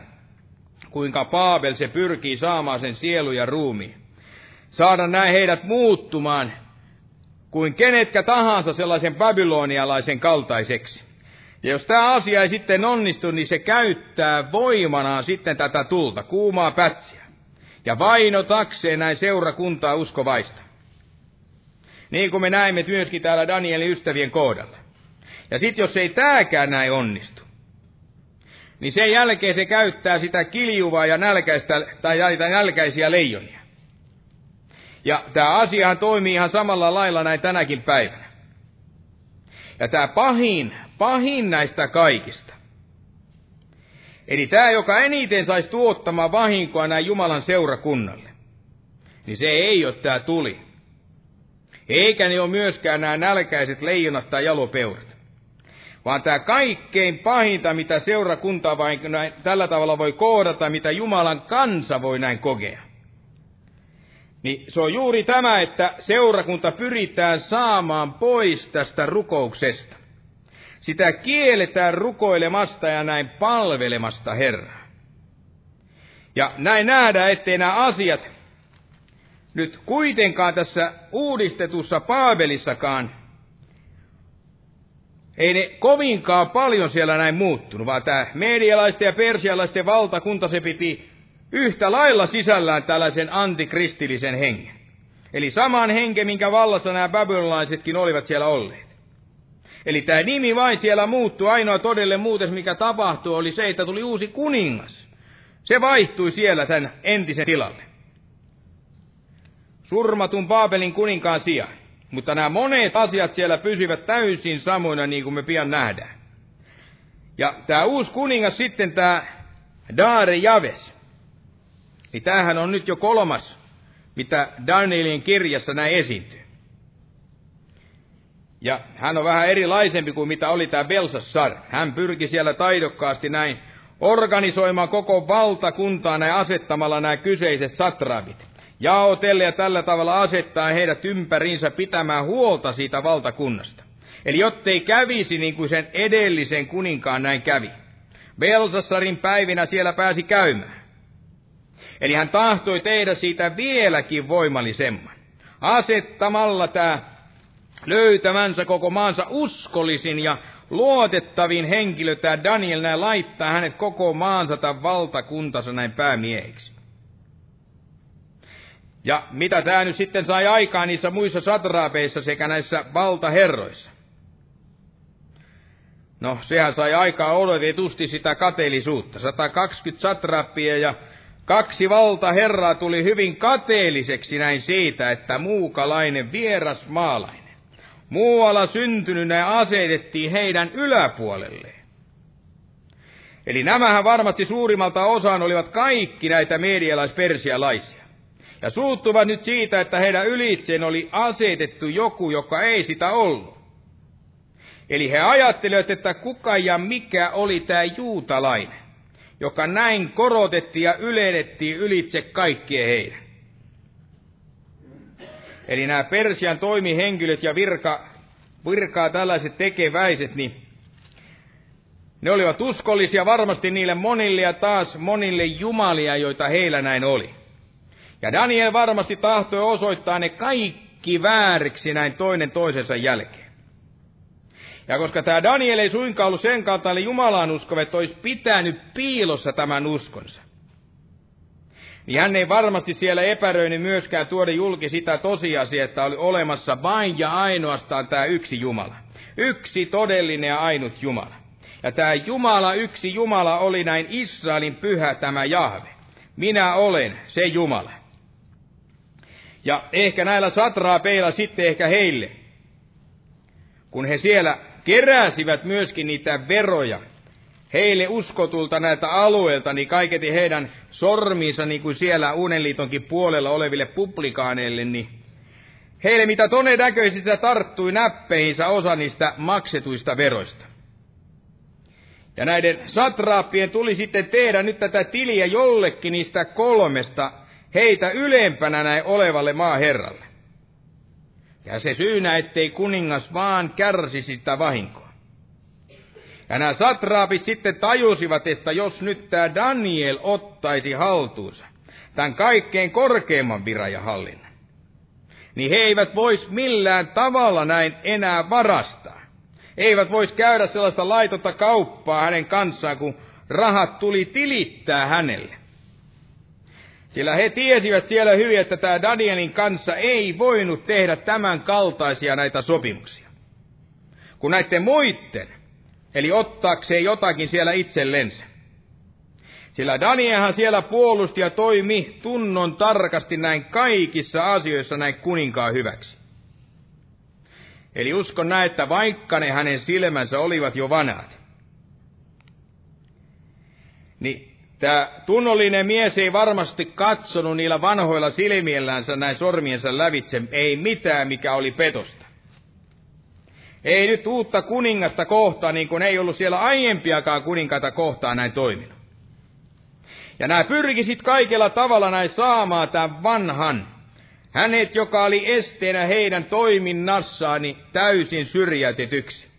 kuinka Paabel se pyrkii saamaan sen sielu ja ruumiin. Saada näin heidät muuttumaan kuin kenetkä tahansa sellaisen babylonialaisen kaltaiseksi. Ja jos tämä asia ei sitten onnistu, niin se käyttää voimanaan sitten tätä tulta, kuumaa pätsiä. Ja vainotakseen näin seurakuntaa uskovaista. Niin kuin me näimme myöskin täällä Danielin ystävien kohdalla. Ja sitten jos ei tääkään näin onnistu, niin sen jälkeen se käyttää sitä kiljuvaa ja nälkäistä, tai nälkäisiä leijonia. Ja tämä asiahan toimii ihan samalla lailla näin tänäkin päivänä. Ja tämä pahin, pahin näistä kaikista. Eli tämä, joka eniten saisi tuottamaan vahinkoa näin Jumalan seurakunnalle, niin se ei ole tämä tuli. Eikä ne ole myöskään nämä nälkäiset leijonat tai jalopeurat. Vaan tämä kaikkein pahinta, mitä seurakunta vain tällä tavalla voi koodata, mitä Jumalan kansa voi näin kokea. Niin se on juuri tämä, että seurakunta pyritään saamaan pois tästä rukouksesta. Sitä kielletään rukoilemasta ja näin palvelemasta Herraa. Ja näin nähdään, ettei nämä asiat nyt kuitenkaan tässä uudistetussa Paabelissakaan, ei ne kovinkaan paljon siellä näin muuttunut, vaan tämä medialaisten ja persialaisten valtakunta se piti yhtä lailla sisällään tällaisen antikristillisen hengen. Eli saman henken, minkä vallassa nämä babylonilaisetkin olivat siellä olleet. Eli tämä nimi vain siellä muuttui. Ainoa todelle muutos, mikä tapahtui, oli se, että tuli uusi kuningas. Se vaihtui siellä tämän entisen tilalle. Surmatun Baabelin kuninkaan sijaan. Mutta nämä monet asiat siellä pysyvät täysin samoina, niin kuin me pian nähdään. Ja tämä uusi kuningas sitten, tämä Daare Javes, niin tämähän on nyt jo kolmas, mitä Danielin kirjassa näin esiintyy. Ja hän on vähän erilaisempi kuin mitä oli tämä Belsassar. Hän pyrki siellä taidokkaasti näin organisoimaan koko valtakuntaa näin asettamalla nämä kyseiset satraabit. Jaotelle ja tällä tavalla asettaa heidät ympäriinsä pitämään huolta siitä valtakunnasta. Eli jottei kävisi niin kuin sen edellisen kuninkaan näin kävi. Belsassarin päivinä siellä pääsi käymään. Eli hän tahtoi tehdä siitä vieläkin voimallisemman. Asettamalla tämä löytämänsä koko maansa uskollisin ja luotettavin henkilö, tämä Daniel, näin laittaa hänet koko maansa tämän valtakuntansa näin päämiehiksi. Ja mitä tämä nyt sitten sai aikaan niissä muissa satraapeissa sekä näissä valtaherroissa? No, sehän sai aikaa oletetusti sitä kateellisuutta. 120 satrappia ja kaksi valtaherraa tuli hyvin kateelliseksi näin siitä, että muukalainen vieras maalainen, muualla syntyneenä asetettiin heidän yläpuolelleen. Eli nämähän varmasti suurimmalta osaan olivat kaikki näitä medialaispersialaisia ja suuttuvat nyt siitä, että heidän ylitseen oli asetettu joku, joka ei sitä ollut. Eli he ajattelivat, että kuka ja mikä oli tämä juutalainen, joka näin korotettiin ja ylennettiin ylitse kaikkien heidän. Eli nämä Persian toimihenkilöt ja virka, virkaa tällaiset tekeväiset, niin ne olivat uskollisia varmasti niille monille ja taas monille jumalia, joita heillä näin oli. Ja Daniel varmasti tahtoi osoittaa ne kaikki vääriksi näin toinen toisensa jälkeen. Ja koska tämä Daniel ei suinkaan ollut sen kaltainen Jumalaan uskova, että olisi pitänyt piilossa tämän uskonsa, niin hän ei varmasti siellä epäröinyt myöskään tuoda julki sitä tosiasiaa, että oli olemassa vain ja ainoastaan tämä yksi Jumala. Yksi todellinen ja ainut Jumala. Ja tämä Jumala, yksi Jumala oli näin Israelin pyhä tämä Jahve. Minä olen se Jumala. Ja ehkä näillä satraapeilla sitten ehkä heille, kun he siellä keräsivät myöskin niitä veroja, heille uskotulta näiltä alueilta, niin kaiketi heidän sormiinsa, niin kuin siellä Uunenliitonkin puolella oleville publikaaneille, niin heille mitä todennäköisesti tarttui näppeihinsä osa niistä maksetuista veroista. Ja näiden satraappien tuli sitten tehdä nyt tätä tiliä jollekin niistä kolmesta heitä ylempänä näin olevalle maaherralle. Ja se syynä, ettei kuningas vaan kärsisi sitä vahinkoa. Ja nämä satraapit sitten tajusivat, että jos nyt tämä Daniel ottaisi haltuunsa tämän kaikkein korkeimman virajahallinnan, niin he eivät vois millään tavalla näin enää varastaa. He eivät vois käydä sellaista laitonta kauppaa hänen kanssaan, kun rahat tuli tilittää hänelle. Sillä he tiesivät siellä hyvin, että tämä Danielin kanssa ei voinut tehdä tämän kaltaisia näitä sopimuksia. Kun näiden muitten, eli ottaakseen jotakin siellä itsellensä. Sillä Danielhan siellä puolusti ja toimi tunnon tarkasti näin kaikissa asioissa näin kuninkaan hyväksi. Eli uskon näin, että vaikka ne hänen silmänsä olivat jo vanhat, niin Tämä tunnollinen mies ei varmasti katsonut niillä vanhoilla silmiellänsä näin sormiensa lävitse, ei mitään, mikä oli petosta. Ei nyt uutta kuningasta kohtaan, niin kuin ei ollut siellä aiempiakaan kuninkaita kohtaan näin toiminut. Ja nämä pyrkisit kaikella tavalla näin saamaan tämän vanhan, hänet, joka oli esteenä heidän toiminnassaan, niin täysin syrjäytetyksi.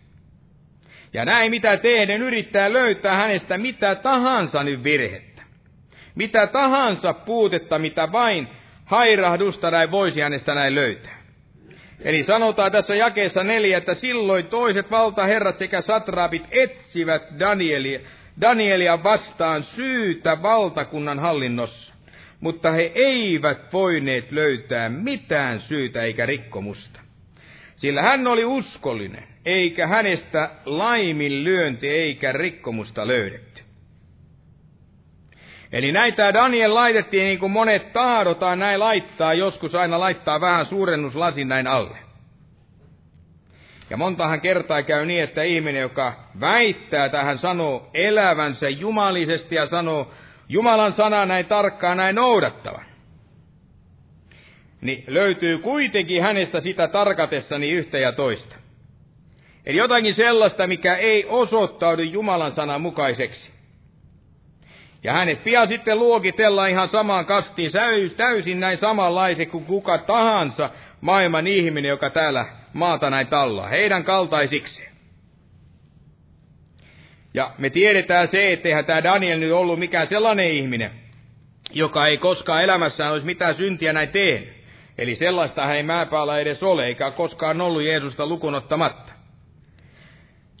Ja näin mitä tehden yrittää löytää hänestä mitä tahansa nyt virhettä. Mitä tahansa puutetta, mitä vain hairahdusta näin voisi hänestä näin löytää. Eli sanotaan tässä jakeessa neljä, että silloin toiset valtaherrat sekä satraapit etsivät Danielia, Danielia vastaan syytä valtakunnan hallinnossa, mutta he eivät voineet löytää mitään syytä eikä rikkomusta. Sillä hän oli uskollinen, eikä hänestä laiminlyönti eikä rikkomusta löydetty. Eli näitä Daniel laitettiin niin kuin monet tahdotaan näin laittaa, joskus aina laittaa vähän suurennuslasin näin alle. Ja montahan kertaa käy niin, että ihminen, joka väittää tähän sanoo elävänsä jumalisesti ja sanoo Jumalan sana näin tarkkaan näin noudattavan, niin löytyy kuitenkin hänestä sitä tarkatessani yhtä ja toista. Eli jotakin sellaista, mikä ei osoittaudu Jumalan sanan mukaiseksi. Ja hänet pian sitten luokitellaan ihan samaan kastiin, täysin näin samanlaisen kuin kuka tahansa maailman ihminen, joka täällä maata näin tallaa, heidän kaltaisiksi. Ja me tiedetään se, etteihän tämä Daniel nyt ollut mikään sellainen ihminen, joka ei koskaan elämässään olisi mitään syntiä näin tehnyt. Eli sellaista ei määpäällä edes ole, eikä koskaan ollut Jeesusta lukunottamatta.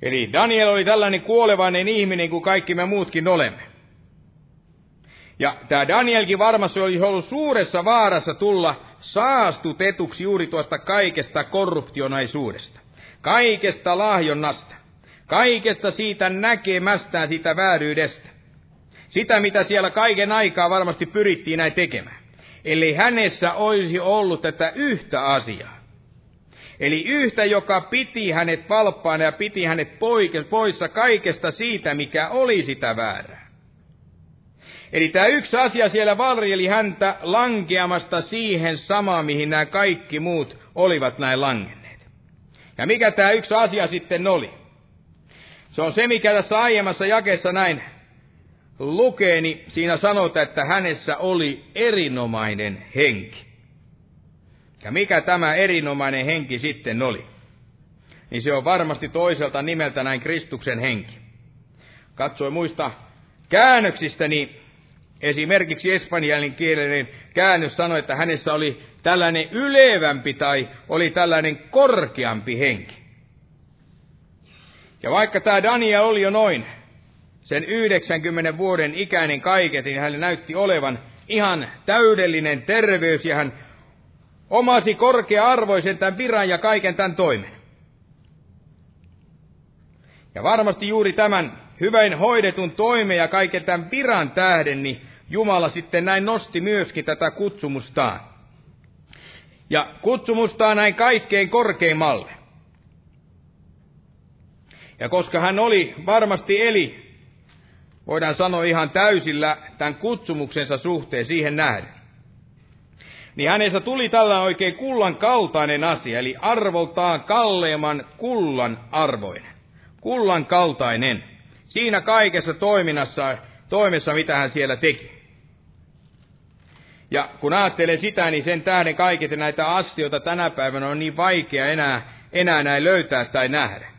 Eli Daniel oli tällainen kuolevainen ihminen kuin kaikki me muutkin olemme. Ja tämä Danielkin varmasti oli ollut suuressa vaarassa tulla saastutetuksi juuri tuosta kaikesta korruptionaisuudesta, kaikesta lahjonnasta, kaikesta siitä näkemästään siitä vääryydestä. Sitä, mitä siellä kaiken aikaa varmasti pyrittiin näin tekemään. Eli hänessä olisi ollut tätä yhtä asiaa. Eli yhtä, joka piti hänet valppaana ja piti hänet poissa kaikesta siitä, mikä oli sitä väärää. Eli tämä yksi asia siellä varjeli häntä lankeamasta siihen samaan, mihin nämä kaikki muut olivat näin langenneet. Ja mikä tämä yksi asia sitten oli? Se on se, mikä tässä aiemmassa jakessa näin lukee, niin siinä sanotaan, että hänessä oli erinomainen henki. Ja mikä tämä erinomainen henki sitten oli? Niin se on varmasti toiselta nimeltä näin Kristuksen henki. Katsoi muista käännöksistä, niin Esimerkiksi espanjalin kielinen käännös sanoi, että hänessä oli tällainen ylevämpi tai oli tällainen korkeampi henki. Ja vaikka tämä Daniel oli jo noin sen 90 vuoden ikäinen kaiket, niin hän näytti olevan ihan täydellinen terveys ja hän omasi korkea-arvoisen tämän viran ja kaiken tämän toimen. Ja varmasti juuri tämän hyvän hoidetun toimen ja kaiken tämän viran tähden, niin Jumala sitten näin nosti myöskin tätä kutsumustaan. Ja kutsumustaan näin kaikkein korkeimmalle. Ja koska hän oli varmasti eli, voidaan sanoa ihan täysillä tämän kutsumuksensa suhteen siihen nähden, niin hänestä tuli tällä oikein kullan kaltainen asia, eli arvoltaan kalleimman kullan arvoinen. Kullan kaltainen. Siinä kaikessa toiminnassa, toimessa, mitä hän siellä teki. Ja kun ajattelen sitä, niin sen tähden kaiket näitä asioita tänä päivänä on niin vaikea enää, enää näin löytää tai nähdä.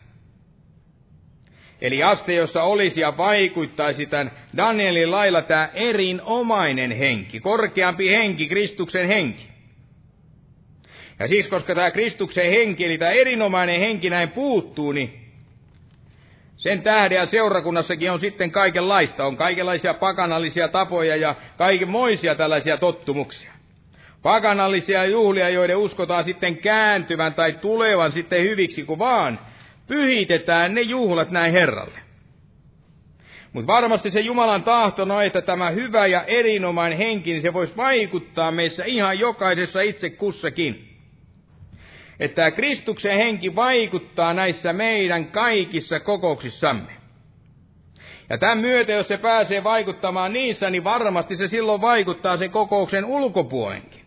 Eli aste, jossa olisi ja vaikuttaisi tämän Danielin lailla tämä erinomainen henki, korkeampi henki, Kristuksen henki. Ja siis koska tämä Kristuksen henki, eli tämä erinomainen henki näin puuttuu, niin sen tähden ja seurakunnassakin on sitten kaikenlaista. On kaikenlaisia pakanallisia tapoja ja kaikenmoisia tällaisia tottumuksia. Pakanallisia juhlia, joiden uskotaan sitten kääntyvän tai tulevan sitten hyviksi, kun vaan pyhitetään ne juhlat näin Herralle. Mutta varmasti se Jumalan tahto on, että tämä hyvä ja erinomainen henki, niin se voisi vaikuttaa meissä ihan jokaisessa itse kussakin että Kristuksen henki vaikuttaa näissä meidän kaikissa kokouksissamme. Ja tämän myötä, jos se pääsee vaikuttamaan niissä, niin varmasti se silloin vaikuttaa sen kokouksen ulkopuolenkin.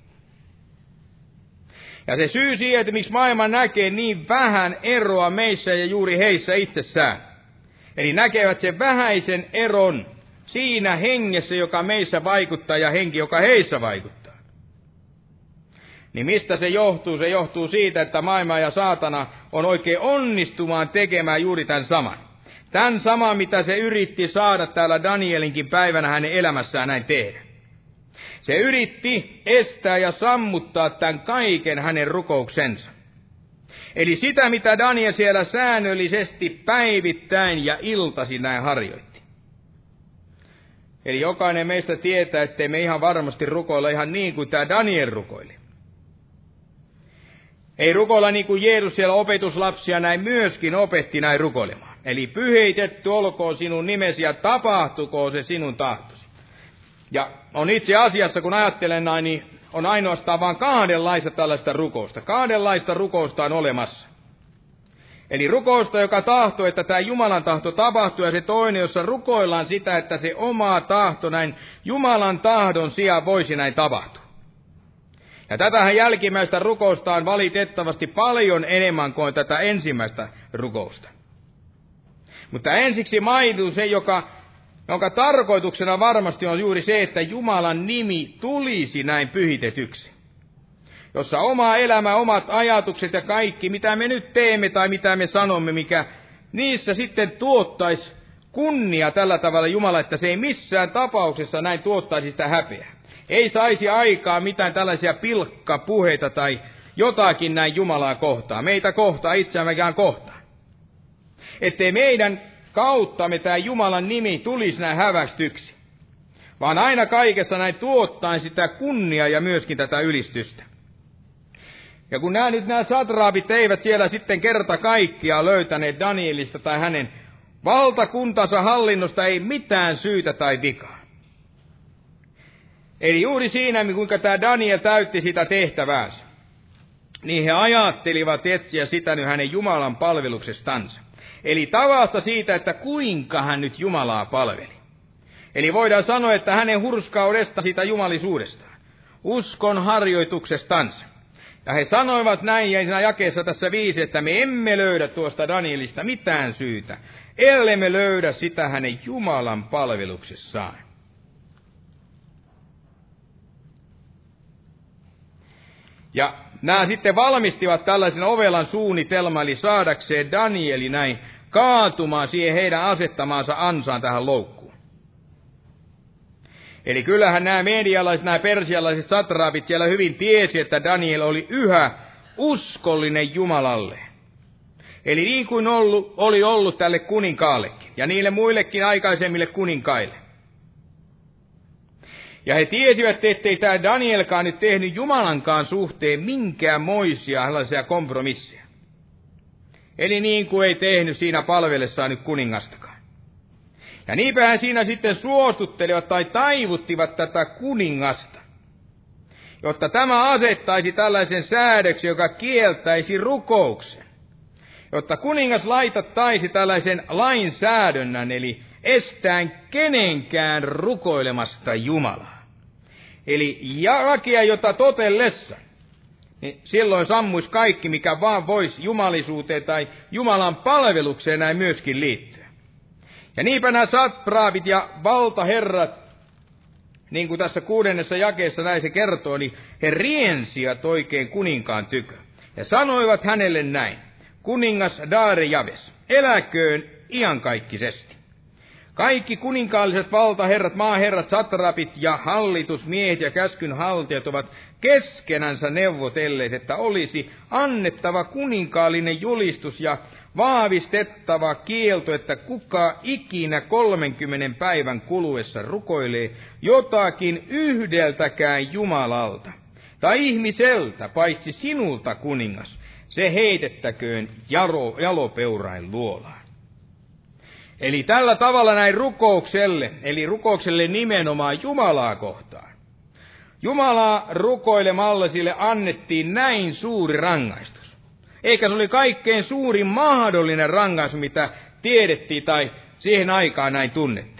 Ja se syy siihen, että miksi maailma näkee niin vähän eroa meissä ja juuri heissä itsessään. Eli näkevät sen vähäisen eron siinä hengessä, joka meissä vaikuttaa ja henki, joka heissä vaikuttaa. Niin mistä se johtuu? Se johtuu siitä, että maailma ja saatana on oikein onnistumaan tekemään juuri tämän saman. Tämän saman, mitä se yritti saada täällä Danielinkin päivänä hänen elämässään näin tehdä. Se yritti estää ja sammuttaa tämän kaiken hänen rukouksensa. Eli sitä, mitä Daniel siellä säännöllisesti päivittäin ja iltasi näin harjoitti. Eli jokainen meistä tietää, ettei me ihan varmasti rukoilla ihan niin kuin tämä Daniel rukoili. Ei rukoilla niin kuin Jeesus siellä opetuslapsia näin myöskin opetti näin rukoilemaan. Eli pyheitetty olkoon sinun nimesi ja tapahtukoon se sinun tahtosi. Ja on itse asiassa, kun ajattelen näin, niin on ainoastaan vain kahdenlaista tällaista rukousta. Kahdenlaista rukousta on olemassa. Eli rukousta, joka tahtoo, että tämä Jumalan tahto tapahtuu, ja se toinen, jossa rukoillaan sitä, että se oma tahto näin Jumalan tahdon sijaan voisi näin tapahtua. Ja tätähän jälkimmäistä rukousta on valitettavasti paljon enemmän kuin tätä ensimmäistä rukousta. Mutta ensiksi mainitun se, joka, jonka tarkoituksena varmasti on juuri se, että Jumalan nimi tulisi näin pyhitetyksi. Jossa oma elämä, omat ajatukset ja kaikki, mitä me nyt teemme tai mitä me sanomme, mikä niissä sitten tuottaisi kunnia tällä tavalla Jumala, että se ei missään tapauksessa näin tuottaisi sitä häpeää. Ei saisi aikaa mitään tällaisia pilkkapuheita tai jotakin näin Jumalaa kohtaa. Meitä kohtaa, itseämmekään kohtaa. Ettei meidän kauttamme tämä Jumalan nimi tulisi näin hävästyksi. Vaan aina kaikessa näin tuottaen sitä kunnia ja myöskin tätä ylistystä. Ja kun nämä nyt nämä satraapit eivät siellä sitten kerta kaikkia löytäneet Danielista tai hänen valtakuntansa hallinnosta ei mitään syytä tai vikaa. Eli juuri siinä, kuinka tämä Daniel täytti sitä tehtäväänsä, niin he ajattelivat etsiä sitä nyt hänen Jumalan palveluksestansa. Eli tavasta siitä, että kuinka hän nyt Jumalaa palveli. Eli voidaan sanoa, että hänen hurskaudesta siitä jumalisuudestaan, uskon harjoituksestansa. Ja he sanoivat näin, ja siinä jakeessa tässä viisi, että me emme löydä tuosta Danielista mitään syytä, ellei me löydä sitä hänen Jumalan palveluksessaan. Ja nämä sitten valmistivat tällaisen ovelan suunnitelman, eli saadakseen Danieli näin kaatumaan siihen heidän asettamaansa ansaan tähän loukkuun. Eli kyllähän nämä medialaiset, nämä persialaiset satraapit siellä hyvin tiesi, että Daniel oli yhä uskollinen Jumalalle. Eli niin kuin ollut, oli ollut tälle kuninkaallekin ja niille muillekin aikaisemmille kuninkaille. Ja he tiesivät, ettei tämä Danielkaan nyt tehnyt Jumalankaan suhteen minkäänmoisia sellaisia kompromisseja. Eli niin kuin ei tehnyt siinä palvelessaan nyt kuningastakaan. Ja niinpä hän siinä sitten suostuttelivat tai taivuttivat tätä kuningasta, jotta tämä asettaisi tällaisen säädöksen, joka kieltäisi rukouksen. Jotta kuningas laitattaisi tällaisen lainsäädännön, eli estään kenenkään rukoilemasta Jumalaa. Eli lakia, jota totellessa, niin silloin sammuisi kaikki, mikä vaan voisi jumalisuuteen tai Jumalan palvelukseen näin myöskin liittyä. Ja niinpä nämä satpraavit ja valtaherrat, niin kuin tässä kuudennessa jakeessa näin se kertoo, niin he riensivät oikein kuninkaan tykö. Ja sanoivat hänelle näin, kuningas Daare Javes, eläköön iankaikkisesti. Kaikki kuninkaalliset valtaherrat, maaherrat, satrapit ja hallitusmiehet ja käskynhaltijat ovat keskenänsä neuvotelleet, että olisi annettava kuninkaallinen julistus ja vahvistettava kielto, että kuka ikinä 30 päivän kuluessa rukoilee jotakin yhdeltäkään Jumalalta tai ihmiseltä, paitsi sinulta kuningas, se heitettäköön jaro, jalopeurain luolaan. Eli tällä tavalla näin rukoukselle, eli rukoukselle nimenomaan Jumalaa kohtaan. Jumalaa rukoilemalla sille annettiin näin suuri rangaistus. Eikä se oli kaikkein suurin mahdollinen rangaistus, mitä tiedettiin tai siihen aikaan näin tunnettiin.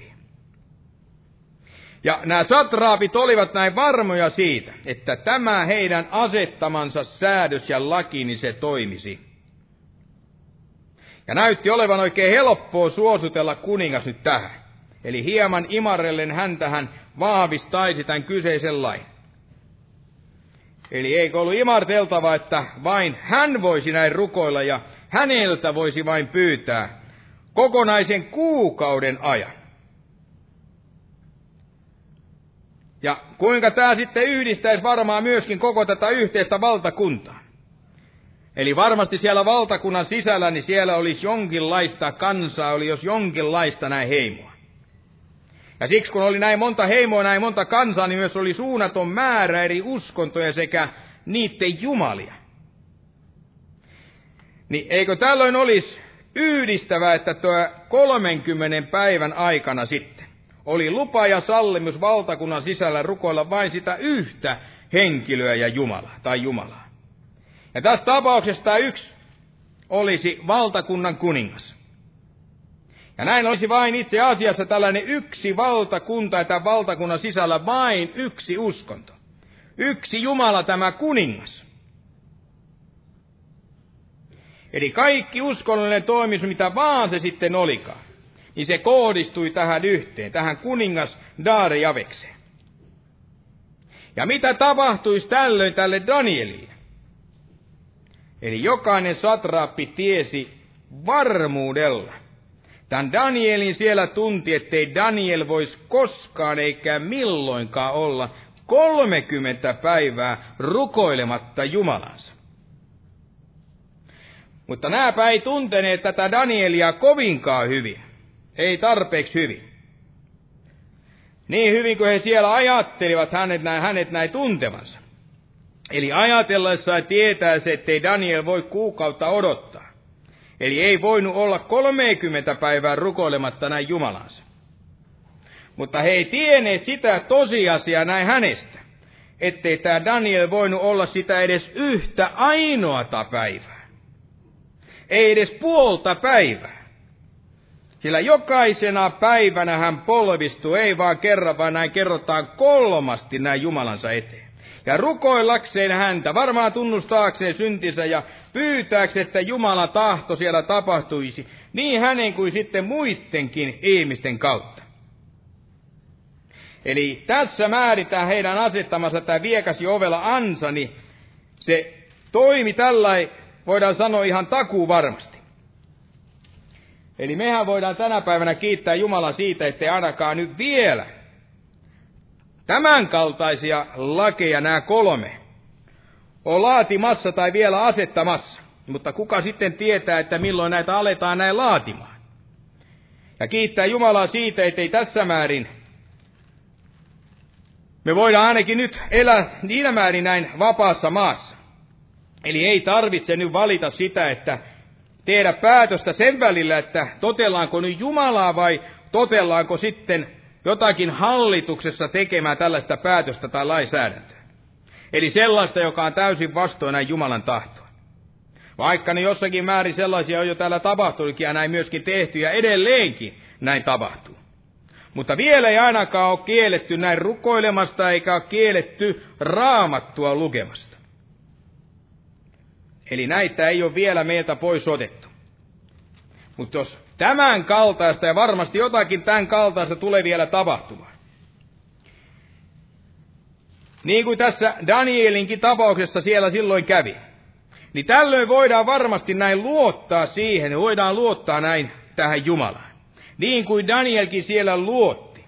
Ja nämä satraapit olivat näin varmoja siitä, että tämä heidän asettamansa säädös ja laki, niin se toimisi. Ja näytti olevan oikein helppoa suositella kuningas nyt tähän. Eli hieman imarellen häntä hän vahvistaisi tämän kyseisen lain. Eli eikö ollut imarteltava, että vain hän voisi näin rukoilla ja häneltä voisi vain pyytää kokonaisen kuukauden ajan. Ja kuinka tämä sitten yhdistäisi varmaan myöskin koko tätä yhteistä valtakuntaa. Eli varmasti siellä valtakunnan sisällä, niin siellä olisi jonkinlaista kansaa, oli jos jonkinlaista näin heimoa. Ja siksi kun oli näin monta heimoa, näin monta kansaa, niin myös oli suunnaton määrä eri uskontoja sekä niiden jumalia. Niin eikö tällöin olisi yhdistävää, että tuo 30 päivän aikana sitten oli lupa ja sallimus valtakunnan sisällä rukoilla vain sitä yhtä henkilöä ja Jumalaa tai Jumalaa. Ja tässä tapauksessa yksi olisi valtakunnan kuningas. Ja näin olisi vain itse asiassa tällainen yksi valtakunta, että valtakunnan sisällä vain yksi uskonto. Yksi Jumala tämä kuningas. Eli kaikki uskonnollinen toimis, mitä vaan se sitten olikaan, niin se kohdistui tähän yhteen, tähän kuningas Daare. Ja mitä tapahtuisi tällöin tälle Danielille? Eli jokainen satraappi tiesi varmuudella. Tämän Danielin siellä tunti, ettei Daniel voisi koskaan eikä milloinkaan olla 30 päivää rukoilematta Jumalansa. Mutta nääpä ei tunteneet tätä Danielia kovinkaan hyvin. Ei tarpeeksi hyvin. Niin hyvin kuin he siellä ajattelivat hänet näin, hänet näin tuntevansa. Eli ajatellessa tietää se, ettei Daniel voi kuukautta odottaa. Eli ei voinut olla 30 päivää rukoilematta näin Jumalansa. Mutta he ei tienneet sitä tosiasiaa näin hänestä, ettei tämä Daniel voinut olla sitä edes yhtä ainoata päivää. Ei edes puolta päivää. Sillä jokaisena päivänä hän polvistuu, ei vaan kerran, vaan näin kerrotaan kolmasti näin Jumalansa eteen. Ja rukoillakseen häntä, varmaan tunnustaakseen syntinsä ja pyytääkseen, että Jumalan tahto siellä tapahtuisi, niin hänen kuin sitten muidenkin ihmisten kautta. Eli tässä määritään heidän asettamansa tämä viekasi ovella ansa, niin se toimi tällä, voidaan sanoa ihan takuu varmasti. Eli mehän voidaan tänä päivänä kiittää Jumala siitä, ettei ainakaan nyt vielä tämänkaltaisia lakeja nämä kolme on laatimassa tai vielä asettamassa. Mutta kuka sitten tietää, että milloin näitä aletaan näin laatimaan? Ja kiittää Jumalaa siitä, ettei tässä määrin me voidaan ainakin nyt elää niinä määrin näin vapaassa maassa. Eli ei tarvitse nyt valita sitä, että tehdä päätöstä sen välillä, että totellaanko nyt Jumalaa vai totellaanko sitten jotakin hallituksessa tekemään tällaista päätöstä tai lainsäädäntöä. Eli sellaista, joka on täysin vastoin Jumalan tahtoa. Vaikka ne jossakin määrin sellaisia on jo täällä tapahtunutkin ja näin myöskin tehty ja edelleenkin näin tapahtuu. Mutta vielä ei ainakaan ole kielletty näin rukoilemasta eikä ole kielletty raamattua lukemasta. Eli näitä ei ole vielä meiltä pois otettu. Mutta jos tämän kaltaista ja varmasti jotakin tämän kaltaista tulee vielä tapahtumaan. Niin kuin tässä Danielinkin tapauksessa siellä silloin kävi. Niin tällöin voidaan varmasti näin luottaa siihen, voidaan luottaa näin tähän Jumalaan. Niin kuin Danielkin siellä luotti.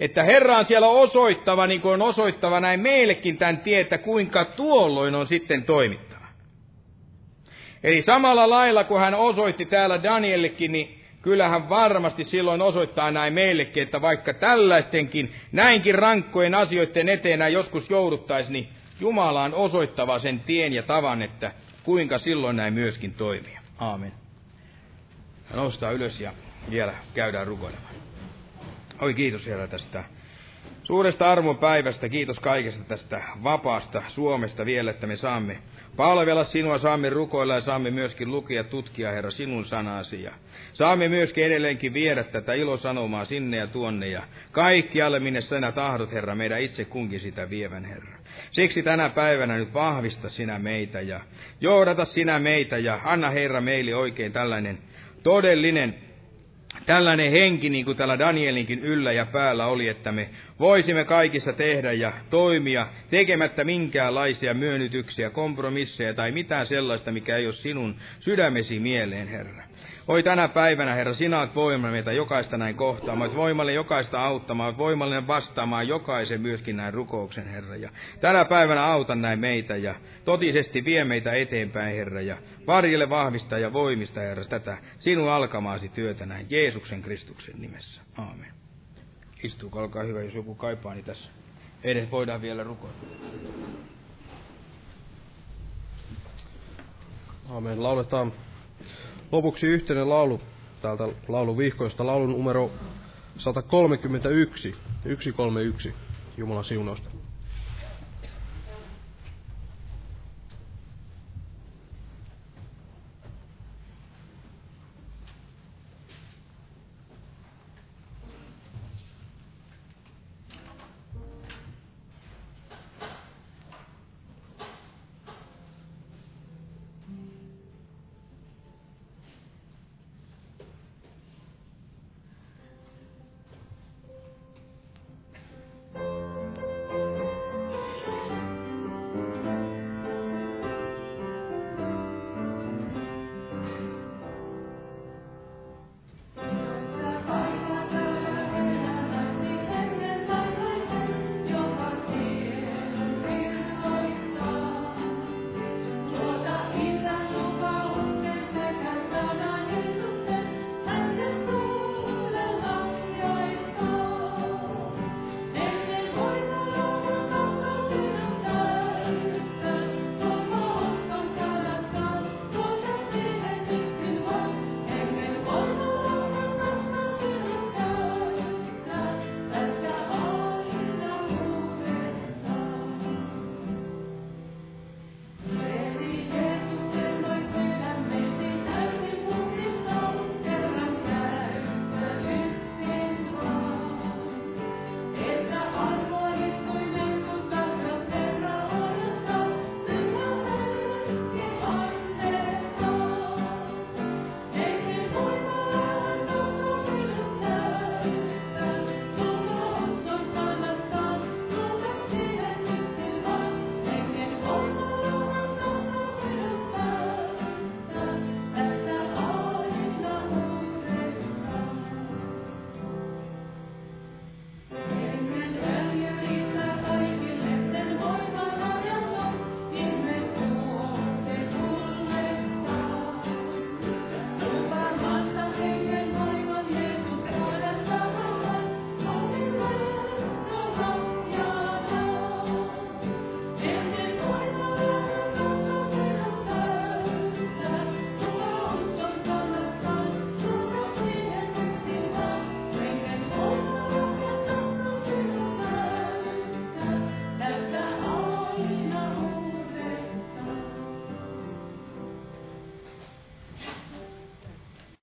Että Herra on siellä osoittava, niin kuin on osoittava näin meillekin tämän tietä, kuinka tuolloin on sitten toimittava. Eli samalla lailla, kun hän osoitti täällä Daniellekin, niin kyllähän varmasti silloin osoittaa näin meillekin, että vaikka tällaistenkin, näinkin rankkojen asioiden eteen joskus jouduttaisiin, niin Jumala on osoittava sen tien ja tavan, että kuinka silloin näin myöskin toimia. Aamen. Ja ylös ja vielä käydään rukoilemaan. Oi kiitos Herra tästä suuresta armon päivästä. Kiitos kaikesta tästä vapaasta Suomesta vielä, että me saamme palvella sinua, saamme rukoilla ja saamme myöskin lukea tutkia, Herra, sinun sanasi. Ja saamme myöskin edelleenkin viedä tätä ilosanomaa sinne ja tuonne ja kaikkialle, minne sinä tahdot, Herra, meidän itse kunkin sitä vievän, Herra. Siksi tänä päivänä nyt vahvista sinä meitä ja johdata sinä meitä ja anna, Herra, meille oikein tällainen todellinen tällainen henki, niin kuin täällä Danielinkin yllä ja päällä oli, että me voisimme kaikissa tehdä ja toimia tekemättä minkäänlaisia myönnytyksiä, kompromisseja tai mitään sellaista, mikä ei ole sinun sydämesi mieleen, Herra. Oi tänä päivänä, Herra, sinä olet voimallinen meitä jokaista näin kohtaamaan, olet voimallinen jokaista auttamaan, olet voimallinen vastaamaan jokaisen myöskin näin rukouksen, Herra. Ja tänä päivänä auta näin meitä ja totisesti vie meitä eteenpäin, Herra, ja varjelle vahvista ja voimista, Herra, tätä sinun alkamaasi työtä näin Jeesuksen Kristuksen nimessä. Aamen. Istuu, olkaa hyvä, jos joku kaipaa, niin tässä edes voidaan vielä rukoilla. Aamen. Lauletaan lopuksi yhteinen laulu täältä lauluvihkoista, laulun numero 131, 131, Jumalan siunausta.